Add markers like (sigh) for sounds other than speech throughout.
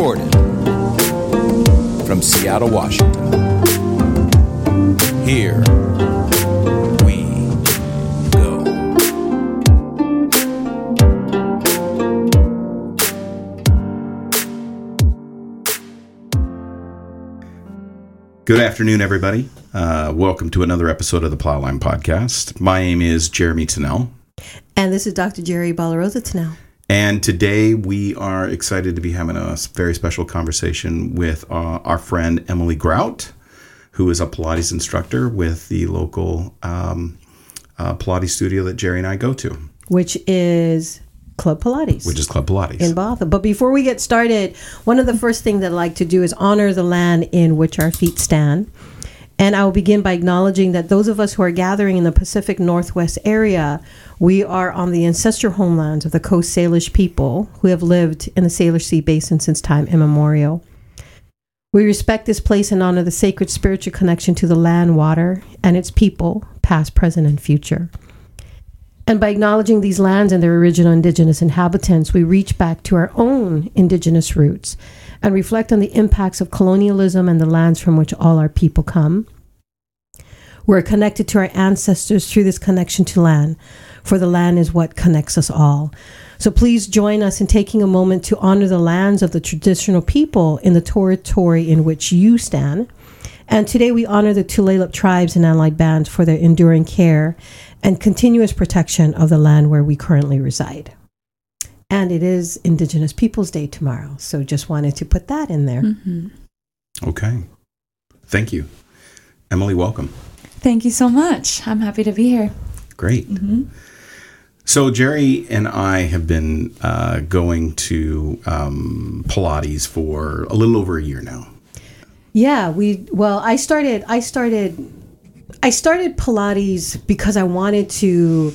recorded from Seattle, Washington. Here we go. Good afternoon, everybody. Uh, welcome to another episode of the Plowline Podcast. My name is Jeremy Tennell, And this is Dr. Gerry Balarosa Tennell. And today we are excited to be having a very special conversation with uh, our friend Emily Grout, who is a Pilates instructor with the local um, uh, Pilates studio that Gerry and I go to, which is Club Pilates. which is Club Pilates. in Bothell. But before we get started, one of the first things that I like to do is honor the land in which our feet stand. And I will begin by acknowledging that those of us who are gathering in the Pacific Northwest area, we are on the ancestral homelands of the Coast Salish people who have lived in the Salish Sea Basin since time immemorial. We respect this place and honor the sacred spiritual connection to the land, water, and its people, past, present, and future. And by acknowledging these lands and their original indigenous inhabitants, we reach back to our own indigenous roots and reflect on the impacts of colonialism and the lands from which all our people come. We're connected to our ancestors through this connection to land, for the land is what connects us all. So please join us in taking a moment to honor the lands of the traditional people in the territory in which you stand. And today we honor the Tulalip tribes and allied bands for their enduring care and continuous protection of the land where we currently reside. And it is Indigenous Peoples Day tomorrow. So just wanted to put that in there. Mm-hmm. okay. Thank you. Emily, welcome. Thank you so much. I'm happy to be here. Great. So Gerry and I have been uh, going to um, Pilates for a little over a year now. Yeah, we well, I started I started I started Pilates because I wanted to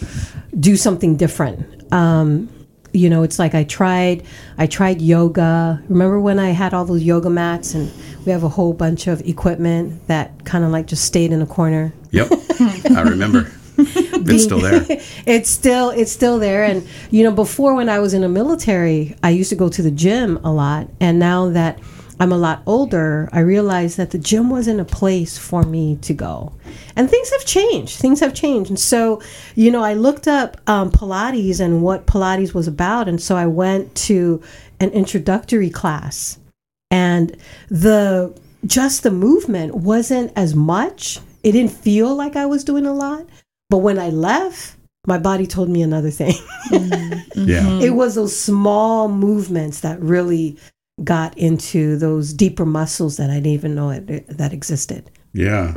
do something different. Um, you know, it's like I tried I tried yoga. Remember when I had all those yoga mats and we have a whole bunch of equipment that kind of like just stayed in a corner. Yep, I remember. (laughs) It's still there. (laughs) it's still it's still there and you know before when i was in the military i used to go to the gym a lot and now that i'm a lot older i realized that the gym wasn't a place for me to go. And things have changed things have changed. And so you know i looked up um, pilates and what pilates was about. And so i went to an introductory class. And the just the movement wasn't as much. It didn't feel like i was doing a lot. But when I left, my body told me another thing. (laughs) Yeah. it was those small movements that really got into those deeper muscles that I didn't even know it, that existed. Yeah.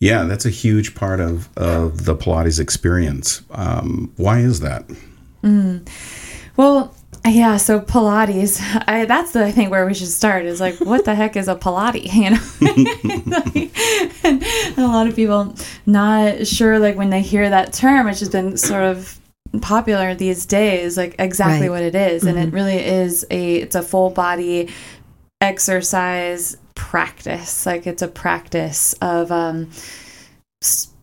Yeah, that's a huge part of, of the Pilates experience. Um, why is that? Well, yeah, so Pilates, I, that's the I think where we should start is like, what the (laughs) heck is a Pilates? You know, and, (laughs) and a lot of people not sure like when they hear that term, it's just been sort of popular these days, like exactly Right. what it is, and it really is a it's a full body exercise practice. Like it's a practice of um,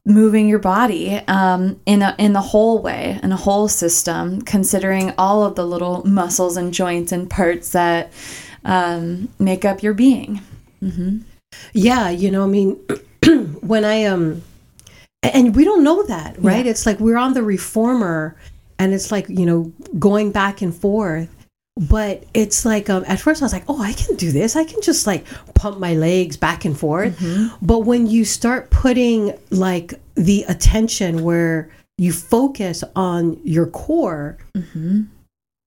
moving your body um, in a in the whole way, in a whole system, considering all of the little muscles and joints and parts that um, make up your being. Mm-hmm. Yeah, you know, I mean, (clears throat) when I um, and we don't know that, right? It's like we're on the reformer, and it's like you know going back and forth. But it's like um, at first I was like, oh, I can do this. I can just like pump my legs back and forth. But when you start putting like the attention where you focus on your core,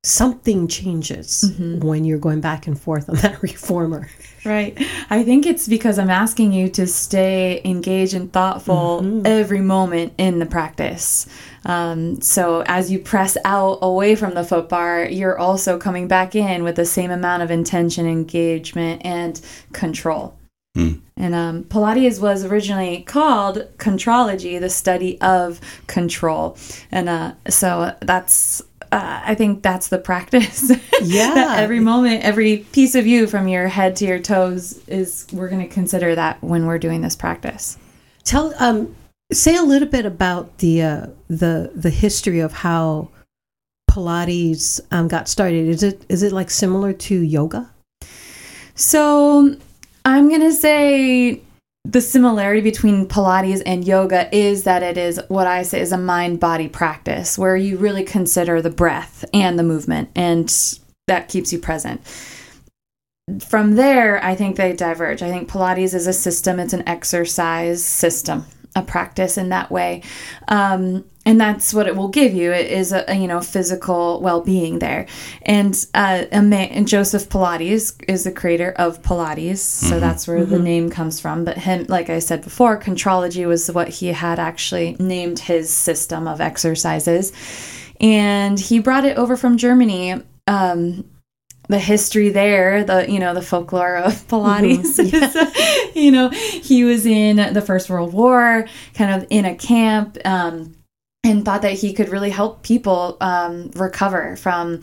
something changes when you're going back and forth on that (laughs) reformer. Right. I think it's because I'm asking you to stay engaged and thoughtful every moment in the practice. Um, so as you press out away from the foot bar, you're also coming back in with the same amount of intention, engagement, and control. And um, Pilates was originally called contrology, the study of control. And uh, so that's, uh, I think that's the practice. (laughs) Yeah. that every moment, every piece of you from your head to your toes is, we're going to consider that when we're doing this practice. Tell um say a little bit about the uh, the the history of how Pilates um, got started. Is it is it like similar to yoga? So I'm gonna say the similarity between Pilates and yoga is that it is what I say is a mind body practice where you really consider the breath and the movement, and that keeps you present. From there, I think they diverge. I think Pilates is a system, it's an exercise system, a practice in that way. Um, and that's what it will give you. It is a, a you know physical well-being there. And uh man, and joseph pilates is the creator of pilates. So that's where the name comes from. But him like i said before contrology was what he had actually named his system of exercises. And he brought it over from germany um the history there, the you know the folklore of Pilates. (laughs) is, you know, he was in the First World War, kind of in a camp. Um, and thought that he could really help people um, recover from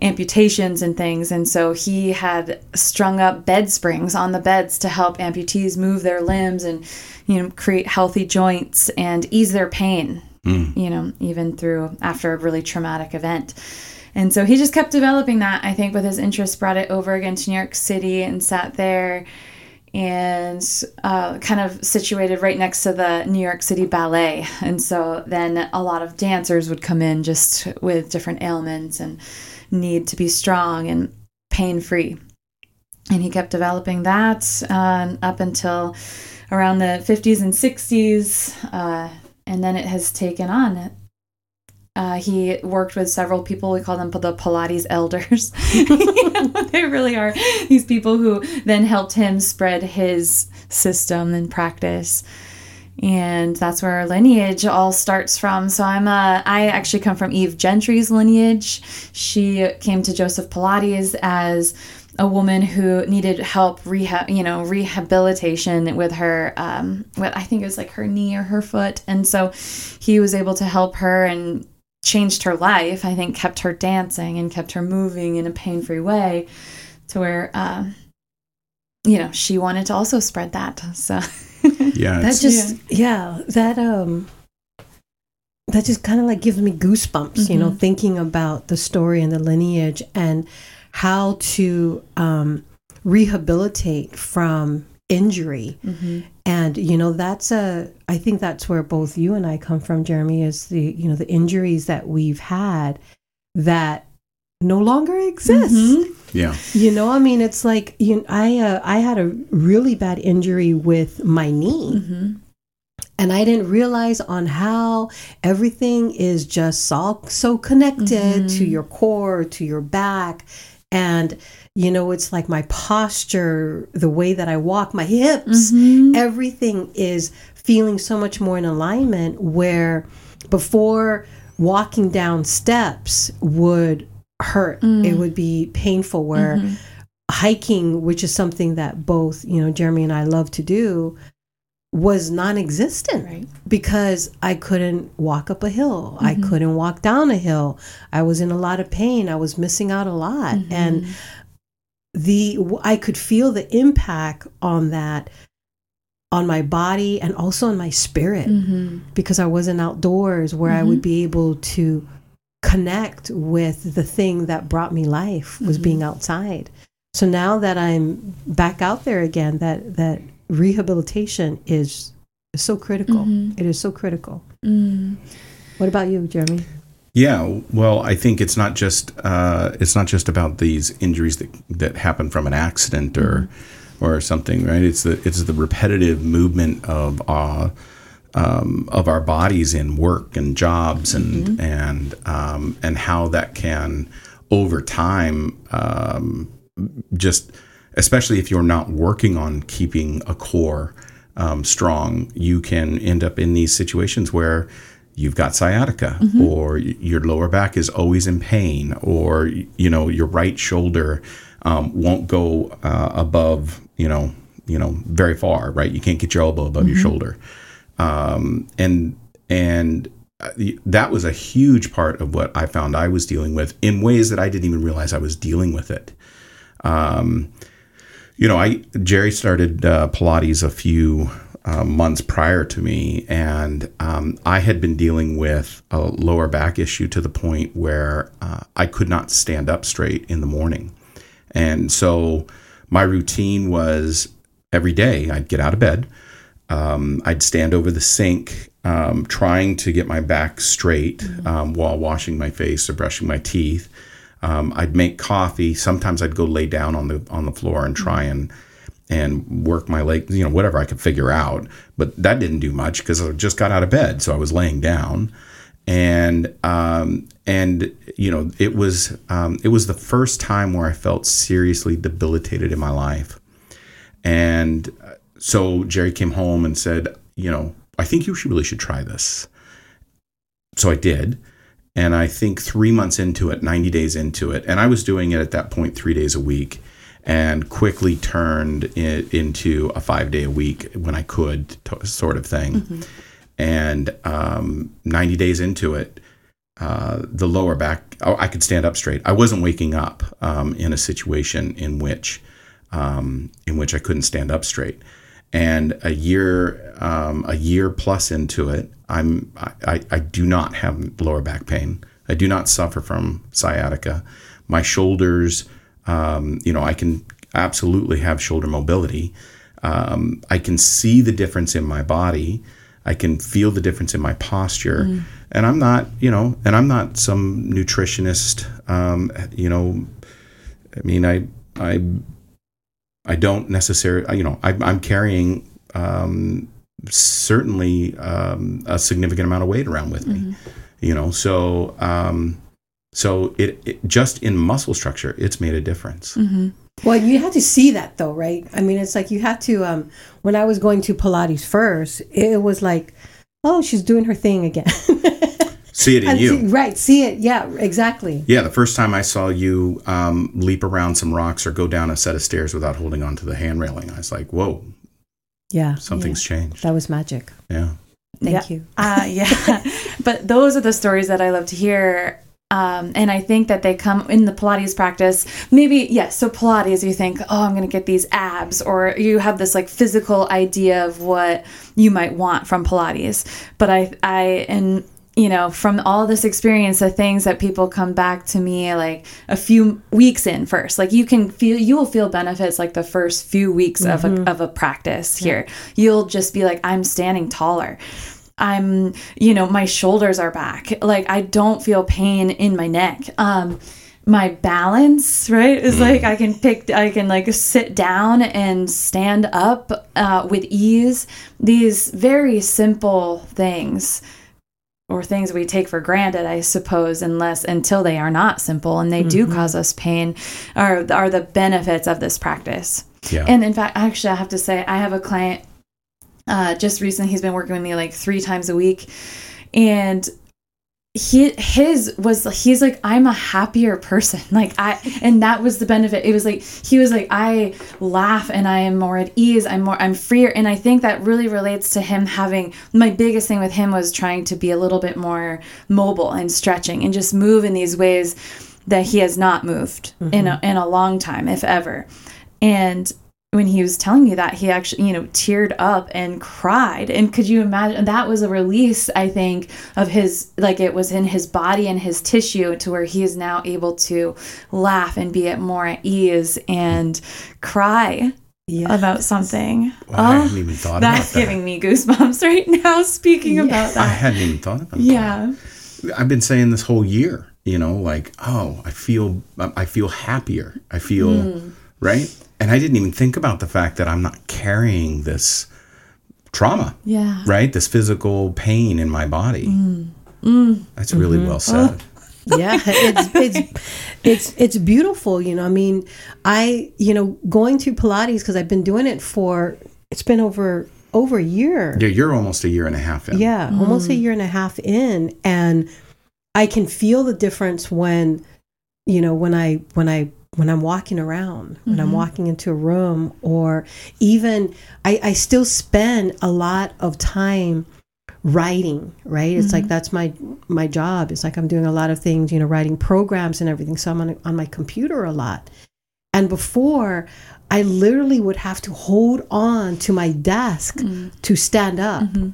amputations and things. And so he had strung up bed springs on the beds to help amputees move their limbs and, you know, create healthy joints and ease their pain, you know, even through after a really traumatic event. And so he just kept developing that. I think with his interest, brought it over again to New York City and sat there and uh, kind of situated right next to the New York City Ballet. And so then a lot of dancers would come in just with different ailments and need to be strong and pain free. And he kept developing that uh, up until around the 50s and 60s. Uh, and then it has taken on. Uh, he worked with several people. We call them the Pilates elders. (laughs) they really are these people who then helped him spread his system and practice. And that's where our lineage all starts from. So I'm a, I actually come from Eve Gentry's lineage. She came to Joseph Pilates as a woman who needed help rehab, you know, rehabilitation with her, um, with, I think it was like her knee or her foot. And so he was able to help her and changed her life. I think kept her dancing and kept her moving in a pain free way to where, uh, you know, she wanted to also spread that. So, Yeah, (laughs) That just yeah, that um that just kind of like gives me goosebumps, you know, thinking about the story and the lineage and how to um rehabilitate from injury. Mm-hmm. And you know, that's a I think that's where both you and I come from, Jeremy, is the you know, the injuries that we've had that no longer exist. Mm-hmm. yeah, You know, I mean, it's like you. I uh, I had a really bad injury with my knee, mm-hmm. and I didn't realize on how everything is just so so connected to your core, to your back, and you know, it's like my posture, the way that I walk, my hips, mm-hmm. everything is feeling so much more in alignment. Where before walking down steps would hurt, mm. it would be painful. Where mm-hmm. hiking, which is something that both you know Jeremy and I love to do, was non-existent Right. because I couldn't walk up a hill. I mm-hmm. couldn't walk down a hill. I was in a lot of pain. I was missing out a lot, mm-hmm. and the I could feel the impact on that on my body and also on my spirit mm-hmm. because I wasn't outdoors where I would be able to connect with the thing that brought me life was being outside. So now that I'm back out there again, that that rehabilitation is, is so critical. It is so critical. What about you, Jeremy? yeah. Well, I think it's not just uh, it's not just about these injuries that that happen from an accident or or something, right? It's the it's the repetitive movement of uh, um, of our bodies in work and jobs and and um, and how that can over time um, just especially if you're not working on keeping a core um, strong, you can end up in these situations where you've got sciatica or your lower back is always in pain or you know your right shoulder um, won't go uh, above you know you know very far right? You can't get your elbow above your shoulder. Um, and and uh, that was a huge part of what I found I was dealing with in ways that I didn't even realize I was dealing with it. Um, you know, I Gerry started uh, Pilates a few uh, months prior to me, and um, I had been dealing with a lower back issue to the point where uh, I could not stand up straight in the morning. And so my routine was every day I'd get out of bed, um, I'd stand over the sink, um, trying to get my back straight um, while washing my face or brushing my teeth. Um, I'd make coffee. Sometimes I'd go lay down on the on the floor and try and and work my leg, you know, whatever I could figure out. But that didn't do much because I just got out of bed, so I was laying down, and um, and you know, it was um, it was the first time where I felt seriously debilitated in my life, and uh, so Gerry came home and said, you know, I think you should really should try this. So I did. And I think three months into it, 90 days into it, and I was doing it at that point three days a week and quickly turned it into a five day a week when I could, to, sort of thing. And um, 90 days into it, uh, the lower back, oh, I could stand up straight. I wasn't waking up um, in a situation in which um, in which I couldn't stand up straight. And a year, um, a year plus into it, I'm I, I do not have lower back pain. I do not suffer from sciatica. My shoulders, um, you know, I can absolutely have shoulder mobility. Um, I can see the difference in my body. I can feel the difference in my posture. And I'm not, you know, and I'm not some nutritionist. Um, you know, I mean, I I I don't necessarily, you know, I, I'm carrying um, certainly um, a significant amount of weight around with me, you know. So, um, so it, it just in muscle structure, it's made a difference. Well, you had to see that though, right? I mean, it's like you had to. Um, when I was going to Pilates first, it was like, oh, she's doing her thing again. (laughs) See it in And you. see- right? See it? Yeah, exactly. Yeah, the first time I saw you um, leap around some rocks or go down a set of stairs without holding onto the hand railing, I was like, "Whoa, Yeah, something's changed." that was magic. Yeah, Thank Yeah. you. Uh, yeah. (laughs) but those are the stories that I love to hear. Um, and I think that they come in the Pilates practice. Maybe, yes, so Pilates, you think, oh, I'm going to get these abs, or you have this like physical idea of what you might want from Pilates. But I, I, and you know, from all this experience, the things that people come back to me like a few weeks in first, like you can feel, you will feel benefits like the first few weeks of, a, of a practice here. You'll just be like, I'm standing taller. I'm, you know, my shoulders are back. Like I don't feel pain in my neck. Um, my balance, right, is like I can pick, I can like sit down and stand up uh, with ease. These very simple things or things we take for granted, I suppose, unless until they are not simple and they do cause us pain, are are the benefits of this practice. yeah. And in fact, actually, I have to say, I have a client uh, just recently. He's been working with me like three times a week, and he his was he's like I'm a happier person. (laughs) Like I, and that was the benefit. It was like he was like I laugh and I am more at ease. I'm more I'm freer, and I think that really relates to him having. My biggest thing with him was trying to be a little bit more mobile and stretching and just move in these ways that he has not moved in a, mm-hmm. in a long time, if ever. And when he was telling me that, he actually, you know, teared up and cried. And could you imagine? That was a release, I think, of his, like it was in his body and his tissue to where he is now able to laugh and be at more at ease and cry Yeah. about something. Wow, I hadn't even thought about that's that. giving me goosebumps (laughs) right now speaking about that I hadn't even thought about that. Yeah. I've been saying this whole year, you know, like, oh, I feel I feel happier. I feel Hmm. right? And I didn't even think about the fact that I'm not carrying this trauma, Yeah. right? This physical pain in my body. Hmm. That's really Mm-hmm. well said. yeah it's it's it's it's beautiful you know i mean i you know going to pilates because i've been doing it for it's been over over a year Yeah, you're almost a year and a half in. yeah almost a year and a half in and i can feel the difference when you know when i when i when i'm walking around when i'm mm-hmm. walking into a room or even i i still spend a lot of time writing right? It's like mm-hmm. that's my my job. It's like i'm doing a lot of things you know writing programs and everything. So i'm on, on my computer a lot. And before, I literally would have to hold on to my desk mm. to stand up, mm-hmm.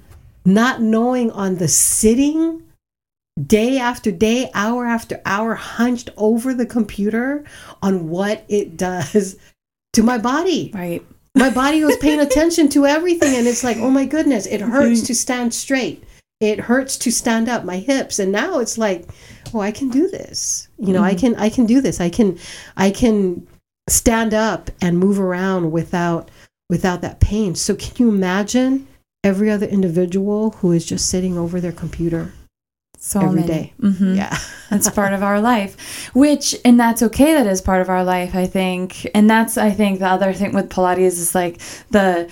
not knowing on the sitting day after day, hour after hour, hunched over the computer on what it does to my body. Right. My body was paying (laughs) attention to everything, and it's like, oh my goodness, it hurts mm-hmm. to stand straight. It hurts to stand up, my hips, and now it's like, oh, I can do this. You know, I mm-hmm. can, I can do this. I can, I can stand up and move around without, without that pain. So, can you imagine every other individual who is just sitting over their computer So every many. day? Mhm. Yeah. (laughs) That's part of our life, which, and that's okay. That is part of our life, I think. And that's, I think, the other thing with Pilates is like the,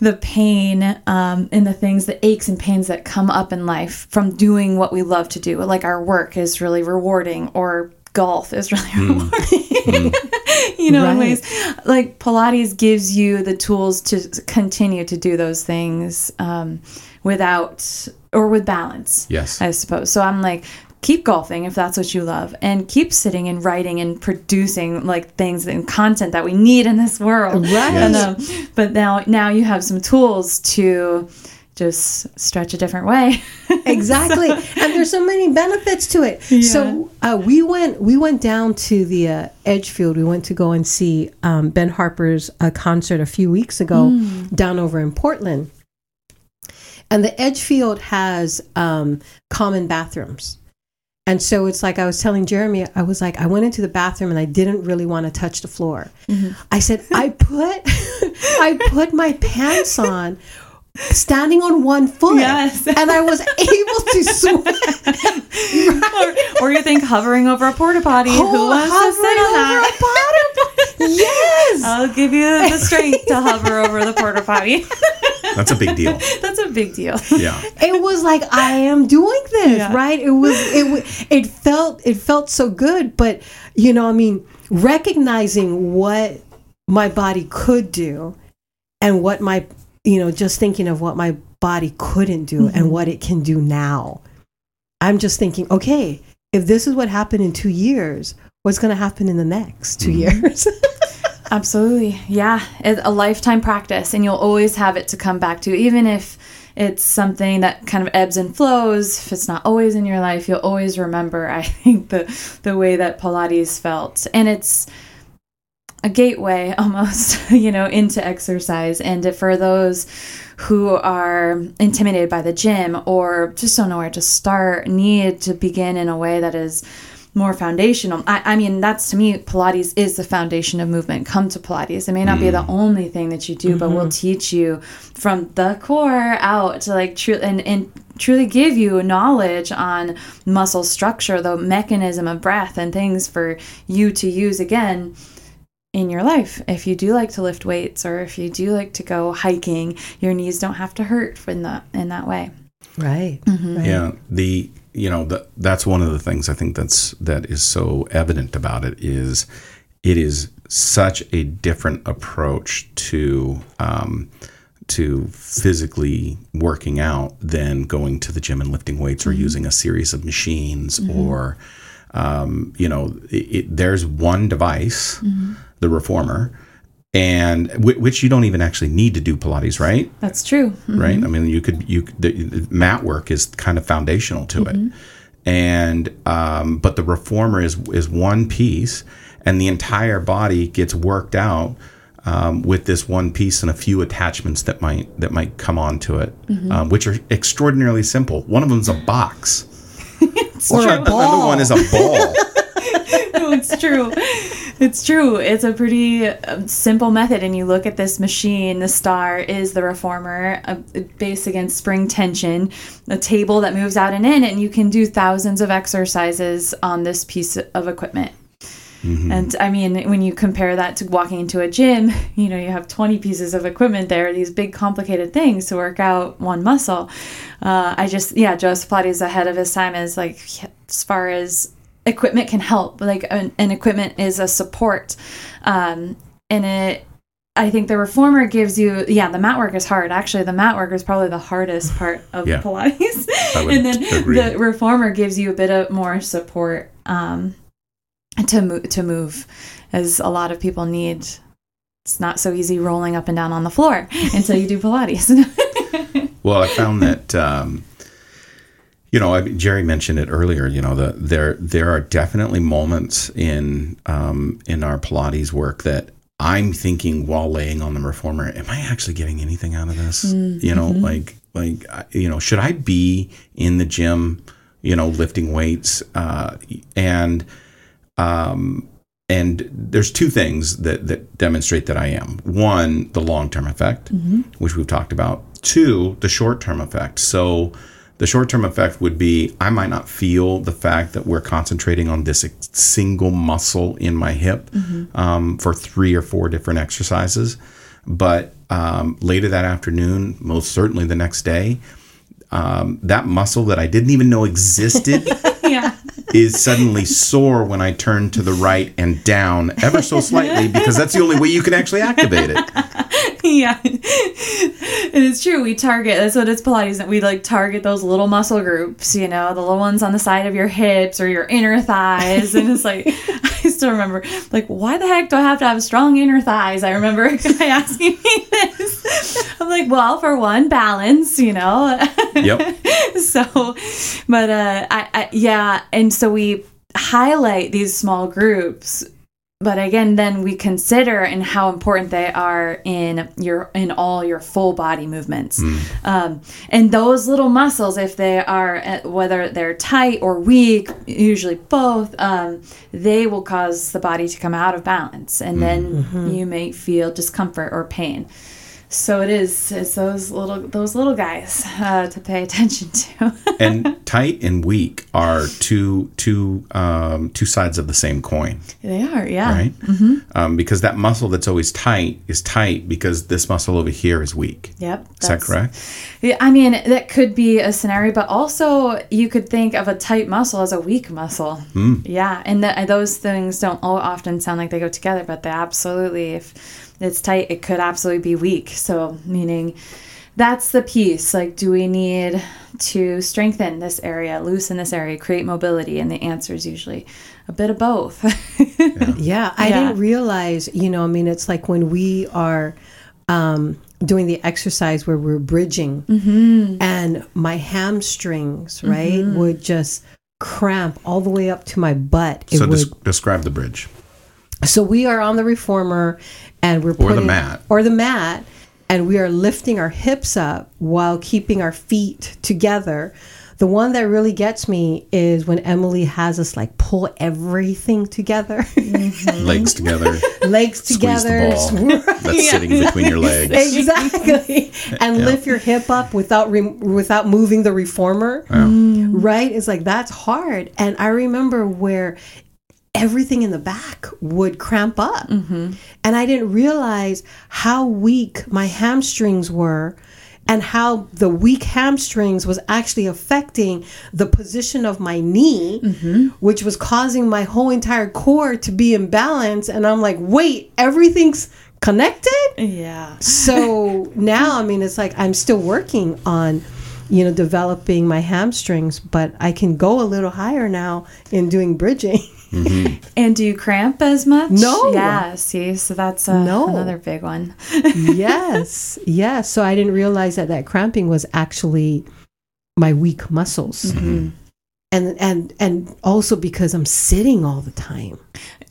the pain um, and the things, the aches and pains that come up in life from doing what we love to do. Like our work is really rewarding, or golf is (laughs) really rewarding. (laughs) you know, in ways like Pilates gives you the tools to continue to do those things um, without or with balance. Yes. I suppose. So I'm like, keep golfing if that's what you love, and keep sitting and writing and producing like things and content that we need in this world. Right. And, um, but now, now you have some tools to just stretch a different way. (laughs) exactly and there's so many benefits to it so uh, we went we went down to the uh, edgefield we went to go and see um, ben harper's uh, concert a few weeks ago down over in portland and the edgefield has um, common bathrooms and so it's like I was telling Jeremy, I was like, I went into the bathroom and I didn't really want to touch the floor. I said, I put, (laughs) I put my pants on, standing on one foot, Yes. (laughs) and I was able to swim. (laughs) or, or you think hovering over a porta potty. Who Oh, wants to sit on that? Over a bottom. Yes. I'll give you the strength to hover (laughs) over the porta potty. That's a big deal. That's a big deal. Yeah. it was like I am doing this, Yeah. right? It was it it felt it felt so good, but you know, I mean, recognizing what my body could do and what my you know, just thinking of what my body couldn't do and mm-hmm. what it can do now. I'm just thinking, okay, if this is what happened in 2 years, what's going to happen in the next 2 mm-hmm. years? (laughs) Absolutely. Yeah. It's a lifetime practice, and you'll always have it to come back to, even if it's something that kind of ebbs and flows. If it's not always in your life, you'll always remember, (laughs) I think, the, the way that Pilates felt. And it's a gateway (laughs) almost, you know, into exercise. And for those who are intimidated by the gym or just don't know where to start, need to begin in a way that is more foundational. I, I mean, that's to me, Pilates is the foundation of movement. Come to Pilates. It may not be the mm. only thing that you do, but we'll mm-hmm. teach you from the core out to like true and, and truly give you knowledge on muscle structure, the mechanism of breath, and things for you to use again in your life. If you do like to lift weights or if you do like to go hiking, your knees don't have to hurt in that in that way. right. Mm-hmm. right. Yeah, the you know that's one of the things I think that's that is so evident about it is it is such a different approach to um, to physically working out than going to the gym and lifting weights or using a series of machines or um, you know it, it, there's one device, the reformer. And whi- which you don't even actually need to do Pilates, right? That's true. right? I mean, you could you the, the mat work is kind of foundational to it, and um, but the reformer is is one piece, and the entire body gets worked out um, with this one piece and a few attachments that might that might come onto it, um, which are extraordinarily simple. One of them's a box, (laughs) Or a another one is a ball. (laughs) no, it's true. It's true. It's a pretty um, simple method. And you look at this machine, the star is the reformer, a base against spring tension, a table that moves out and in, and you can do thousands of exercises on this piece of equipment. And I mean, when you compare that to walking into a gym, (laughs) you know, you have 20 pieces of equipment there, these big complicated things to work out one muscle. Uh, I just, yeah, Joseph Pilates is ahead of his time as like, as far as equipment can help, like an, an equipment is a support. Um, and it, I think the reformer gives you, yeah, the mat work is hard. Actually, the mat work is probably the hardest part of Yeah. Pilates. (laughs) And then agree. the reformer gives you a bit of more support. Um, to move to move as a lot of people need it's not so easy rolling up and down on the floor (laughs) until you do pilates (laughs) Well, I found that um, you know, I, Gerry mentioned it earlier. You know, the, there there are definitely moments in um, in our Pilates work that I'm thinking while laying on the reformer, am I actually getting anything out of this? You know, like like you know, should I be in the gym? You know, lifting weights, uh, and um, and there's two things that, that demonstrate that I am. One, the long term effect, which we've talked about. Two, the short term effect. So the short term effect would be I might not feel the fact that we're concentrating on this single muscle in my hip um, for three or four different exercises. But um, later that afternoon, most certainly the next day, um, that muscle that I didn't even know existed (laughs) yeah is suddenly sore when I turn to the right and down ever so slightly because that's the only way you can actually activate it. (laughs) (laughs) yeah. It is true we target that's what it's pilates that we like target those little muscle groups you know the little ones on the side of your hips or your inner thighs and it's like (laughs) (laughs) i still remember like why the heck do i have to have strong inner thighs? I remember a guy asking me this. I'm like well for one balance you know? Yep. so but uh I, I yeah and so we highlight these small groups but again then we consider and how important they are in your in all your full body movements. Um, and those little muscles if they are uh, whether they're tight or weak usually both um, they will cause the body to come out of balance. And then you may feel discomfort or pain so it is it's those little those little guys uh, to pay (laughs) attention to And (laughs) tight and weak are two two um, two sides of the same coin, they are yeah right? Um, because that muscle that's always tight is tight because this muscle over here is weak. Yep. Is that correct? Yeah, I mean, that could be a scenario, but also you could think of a tight muscle as a weak muscle. Yeah, and th those things don't all often sound like they go together, but they absolutely, if it's tight, it could absolutely be weak. So, meaning that's the piece. Like, do we need to strengthen this area, loosen this area, create mobility? And the answer is usually a bit of both. (laughs) Yeah, I Yeah. didn't realize, you know, I mean, it's like when we are um, doing the exercise where we're bridging and my hamstrings, right, would just cramp all the way up to my butt. It So would, des- describe the bridge. so we are on the reformer and we're Or the putting, mat. or the mat and we are lifting our hips up while keeping our feet together. The one that really gets me is when Emily has us like pull everything together, mm-hmm. Legs together, (laughs) legs together, the ball that's (laughs) sitting between your legs. (laughs) exactly. And lift your hip up without re- without moving the reformer. Right? It's like that's hard. And i remember where everything in the back would cramp up mm-hmm. and i didn't realize how weak my hamstrings were and how the weak hamstrings was actually affecting the position of my knee, mm-hmm. which was causing my whole entire core to be imbalanced. And I'm like, wait, everything's connected? yeah. so (laughs) now i mean it's like i'm still working on you know developing my hamstrings but i can go a little higher now in doing bridging And do you cramp as much? No. Yeah. See, so that's uh, No. another big one. (laughs) yes yes so i didn't realize that that cramping was actually my weak muscles Mm-hmm. and and and also because i'm sitting all the time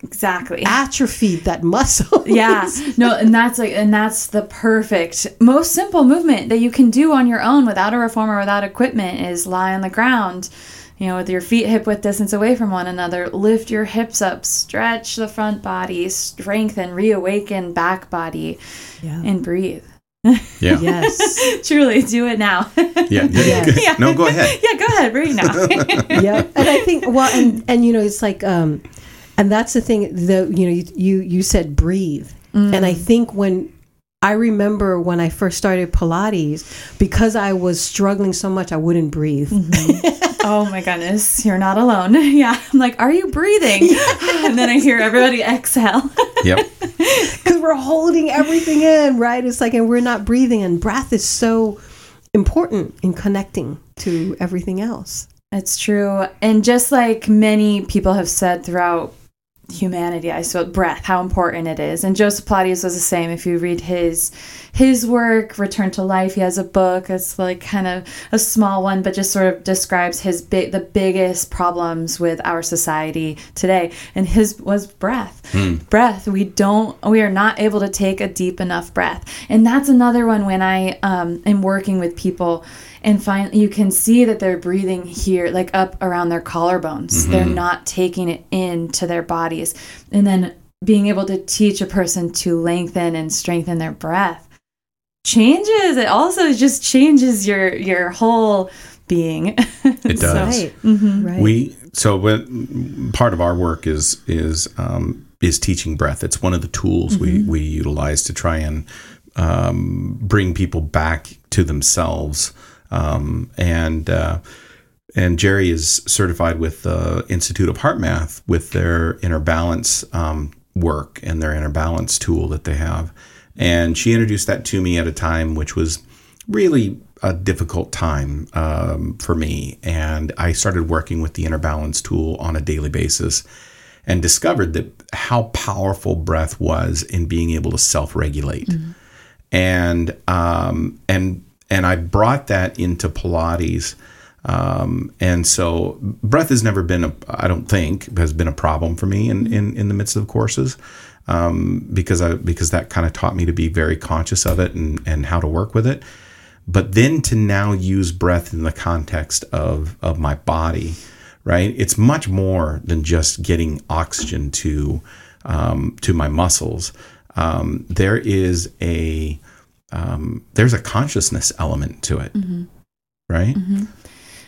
exactly. atrophied that muscle (laughs) yeah no and that's like and that's the perfect most simple movement that you can do on your own without a reformer without equipment is lie on the ground you know with your feet hip width distance away from one another lift your hips up stretch the front body strengthen reawaken back body Yeah. and breathe Yeah. (laughs) yes truly do it now Yeah. Yeah. (laughs) No, go ahead. (laughs) yeah go ahead breathe now yeah and i think well and and you know it's like um and that's the thing the you know you you, you said breathe and i think when i remember when i first started pilates because i was struggling so much i wouldn't breathe. Mm-hmm. (laughs) Oh my goodness you're not alone. (laughs) Yeah i'm like are you breathing? (laughs) And then i hear everybody exhale. Yep. because we're holding everything in right? It's like and we're not breathing and breath is so important in connecting to everything else. It's true. And just like many people have said throughout humanity. I saw breath how important it is. And joseph pilates was the same. If you read his his work return to life he has a book. It's like kind of a small one but just sort of describes his big the biggest problems with our society today. And his was breath. Breath. We don't we are not able to take a deep enough breath. And that's another one when i um, am working with people and find you can see that they're breathing here like up around their collarbones. They're not taking it into their bodies and then being able to teach a person to lengthen and strengthen their breath changes it also just changes your your whole being It (laughs) does. Right. Mm-hmm. Right. We so when, part of our work is is um, is teaching breath. It's one of the tools we we utilize to try and um, bring people back to themselves. Um, and uh, and Gerry is certified with the Institute of HeartMath with their inner balance um, work and their inner balance tool that they have. And she introduced that to me at a time which was really a difficult time um, for me. And I started working with the inner balance tool on a daily basis and discovered that how powerful breath was in being able to self-regulate. And um, and and I brought that into Pilates. Um, and so breath has never been a, I don't think has been a problem for me in, in, in the midst of courses. Um, because I, because that kind of taught me to be very conscious of it and, and how to work with it. But then to now use breath in the context of, of my body, right? It's much more than just getting oxygen to, um, to my muscles. Um, there is a, um, there's a consciousness element to it, right?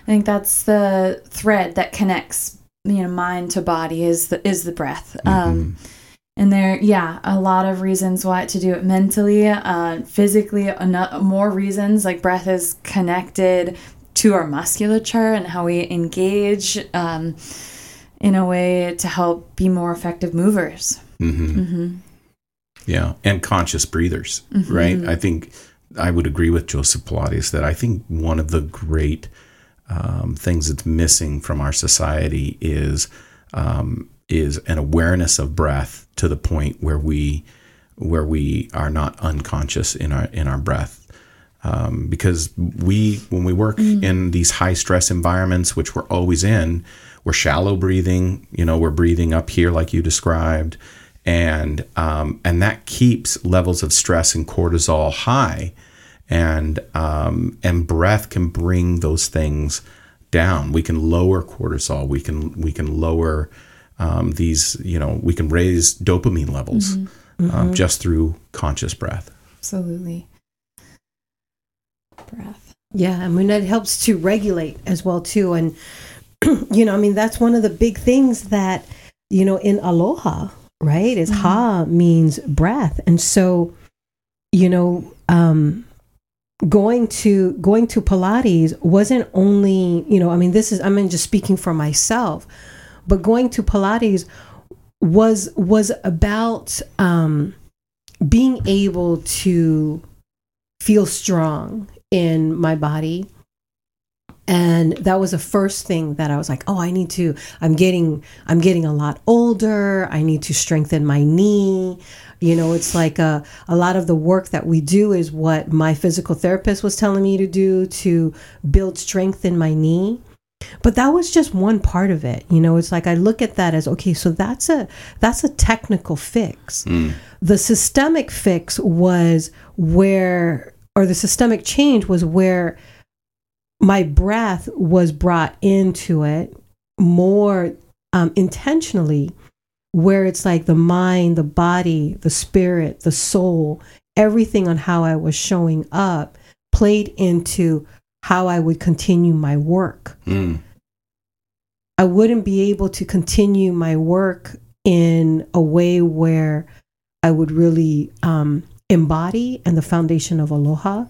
I think that's the thread that connects you know mind to body is the is the breath. Um, and there, yeah, a lot of reasons why to do it mentally, uh, physically, more reasons like breath is connected to our musculature and how we engage um, in a way to help be more effective movers. Yeah, and conscious breathers, right? I think I would agree with Joseph Pilates that I think one of the great um, things that's missing from our society is um, is an awareness of breath to the point where we where we are not unconscious in our in our breath. Um, because we when we work in these high stress environments, which we're always in, we're shallow breathing. You know, we're breathing up here like you described, and um, and that keeps levels of stress and cortisol high, and um, and breath can bring those things down. We can lower cortisol. We can we can lower um, these. You know, we can raise dopamine levels um, just through conscious breath. Absolutely. Breath. Yeah, I mean it helps to regulate as well too, and (clears throat) you know, I mean that's one of the big things that you know in aloha, right? Is ha means breath, and so you know, um, going to going to Pilates wasn't only you know, I mean this is I mean just speaking for myself, but going to Pilates was was about um, being able to feel strong in my body. And that was the first thing that i was like oh i need to i'm getting i'm getting a lot older. I need to strengthen my knee you know it's like a, a lot of the work that we do is what my physical therapist was telling me to do to build strength in my knee. But that was just one part of it. You know it's like i look at that as okay so that's a that's a technical fix. The systemic fix was where or the systemic change was where my breath was brought into it more um, intentionally where it's like the mind the body the spirit the soul everything on how i was showing up played into how i would continue my work Mm. I wouldn't be able to continue my work in a way where I would really um, embody and the foundation of aloha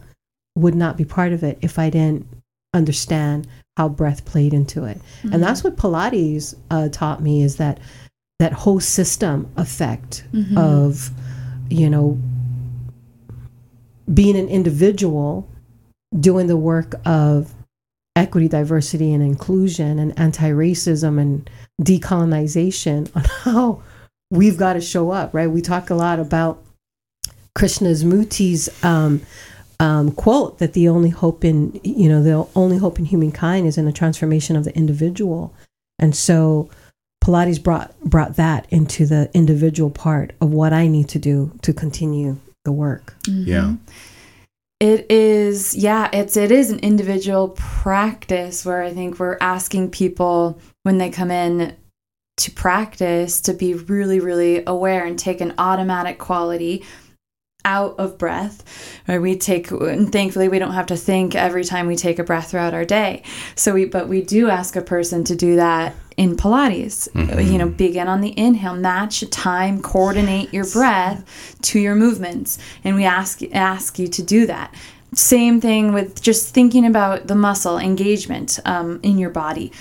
would not be part of it if I didn't understand how breath played into it. And that's what Pilates uh, taught me is that that whole system effect of, you know, being an individual doing the work of equity, diversity, and inclusion, and anti racism and decolonization on (laughs) how we've got to show up, right? We talk a lot about Krishnamurti's um, um, quote that the only hope in you know the only hope in humankind is in the transformation of the individual, and so Pilates brought brought that into the individual part of what I need to do to continue the work. Mm-hmm. Yeah. It is, yeah, it's it is an individual practice where I think we're asking people when they come in to practice to be really, really aware and take an automatic quality out of breath. Right? We take, and thankfully, we don't have to think every time we take a breath throughout our day. So we, but we do ask a person to do that in Pilates. You know, begin on the inhale, match time, coordinate your breath to your movements, and we ask ask you to do that. Same thing with just thinking about the muscle engagement um, in your body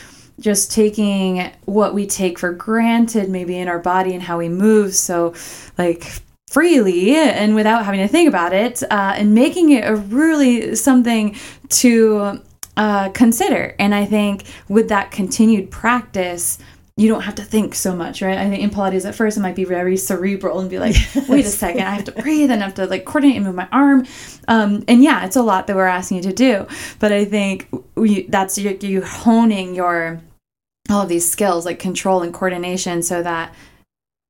just taking what we take for granted maybe in our body and how we move so like freely and without having to think about it uh, and making it a really something to uh, consider and i think with that continued practice you don't have to think so much, right? I think in Pilates at first it might be very cerebral and be like, (laughs) wait a second, I have to breathe and I have to like coordinate and move my arm. Um, and yeah, it's a lot that we're asking you to do. But I think we, that's you, you honing your all of these skills like control and coordination so that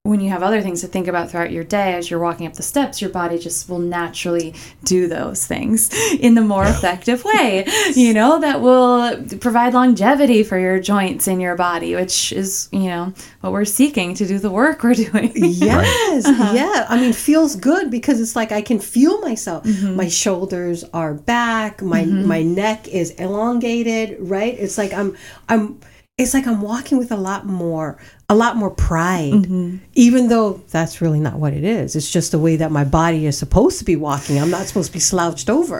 when you have other things to think about throughout your day as you're walking up the steps your body just will naturally do those things (laughs) in the more effective (laughs) way you know that will provide longevity for your joints in your body which is you know what we're seeking to do the work we're (laughs) doing Yes, uh-huh. yeah. I mean, feels good because it's like I can feel myself. Mm-hmm. My shoulders are back. My mm-hmm. my neck is elongated. Right. It's like I'm I'm. It's like I'm walking with a lot more a lot more pride, even though that's really not what it is. It's just the way that my body is supposed to be walking. I'm not supposed to be slouched over,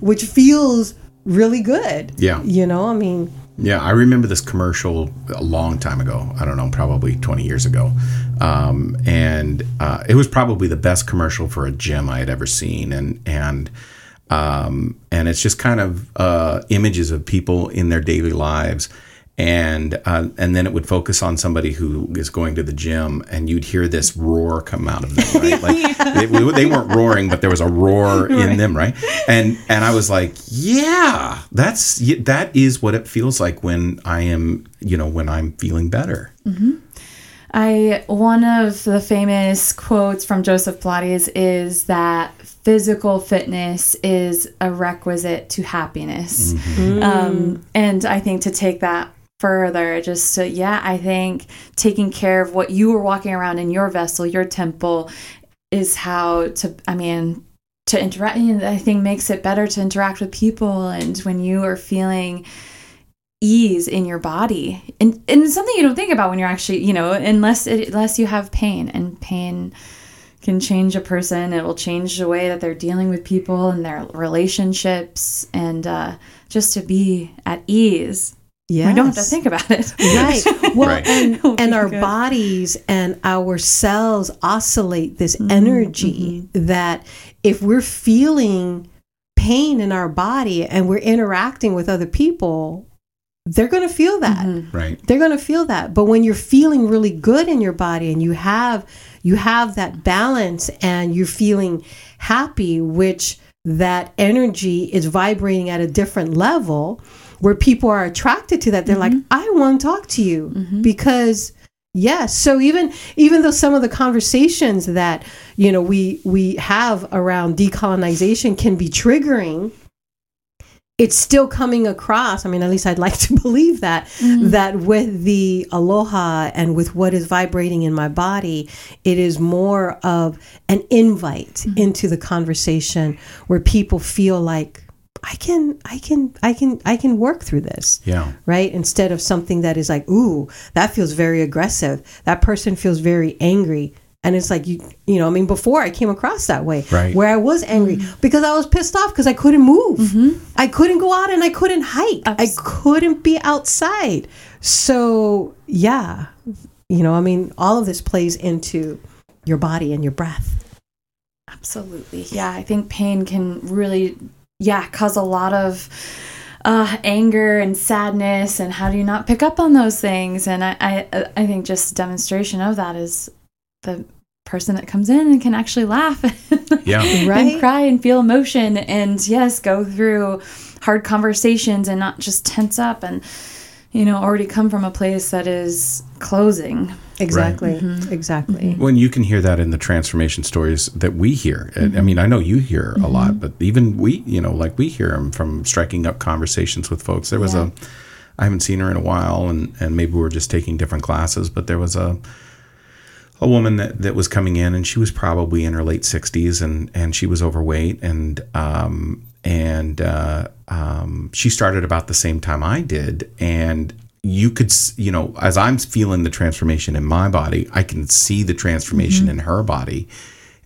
which feels really good. Yeah. You know, I mean, Yeah, I remember this commercial a long time ago. I don't know, probably 20 years ago. Um, and uh, it was probably the best commercial for a gym I had ever seen. And, and, um, and it's just kind of uh, images of people in their daily lives. And uh, and then it would focus on somebody who is going to the gym, and you'd hear this roar come out of them, right? (laughs) Like they, they weren't roaring, but there was a roar in them, right? And and I was like, yeah, that's that is what it feels like when I am, you know, when I'm feeling better. I one of the famous quotes from Joseph Pilates is that physical fitness is a requisite to happiness, um, and I think to take that further, just to, yeah, I think taking care of what you are walking around in your vessel, your temple, is how to. I mean. To interact, I think makes it better to interact with people, and when you are feeling ease in your body and, and something you don't think about when you're actually you know unless it, unless you have pain and pain can change a person it will change the way that they're dealing with people and their relationships and uh, just to be at ease yeah, we don't have to think about it (laughs) right (laughs) well Right. and and our good. bodies and our cells oscillate this Mm-hmm, energy that if we're feeling pain in our body and we're interacting with other people they're going to feel that Mm-hmm. Right. they're going to feel that but when you're feeling really good in your body and you have you have that balance and you're feeling happy which that energy is vibrating at a different level where people are attracted to that they're like mm-hmm. i want to talk to you. Mm-hmm. Because yes so even even though some of the conversations that you know we we have around decolonization can be triggering it's still coming across i mean at least i'd (laughs) like to believe that mm-hmm. that with the aloha and with what is vibrating in my body it is more of an invite into the conversation where people feel like i can i can i can i can work through this Yeah. right? Instead of something that is like ooh that feels very aggressive. That person feels very angry. And it's like you you know i mean before i came across that way Right. where i was angry because i was pissed off because i couldn't move. Mm-hmm. I couldn't go out and i couldn't hike. I couldn't be outside. So yeah you know i mean all of this plays into your body and your breath. Absolutely. Yeah, I think pain can really, yeah, cause a lot of uh, anger and sadness. And how do you not pick up on those things? And I, I, I think just demonstration of that is the person that comes in and can actually laugh (laughs) Yeah. Right. and cry and feel emotion and yes go through hard conversations and not just tense up and you know already come from a place that is closing Exactly. Mm-hmm. Exactly. When you can hear that in the transformation stories that we hear, And, I mean, I know you hear a lot, but even we, you know, like we hear them from striking up conversations with folks. There was Yeah. a, I haven't seen her in a while, and and maybe we're just taking different classes, but there was a, a woman that, that was coming in, and she was probably in her late sixties, and and she was overweight, and um and uh, um, she started about the same time I did, and you could you know as i'm feeling the transformation in my body i can see the transformation in her body.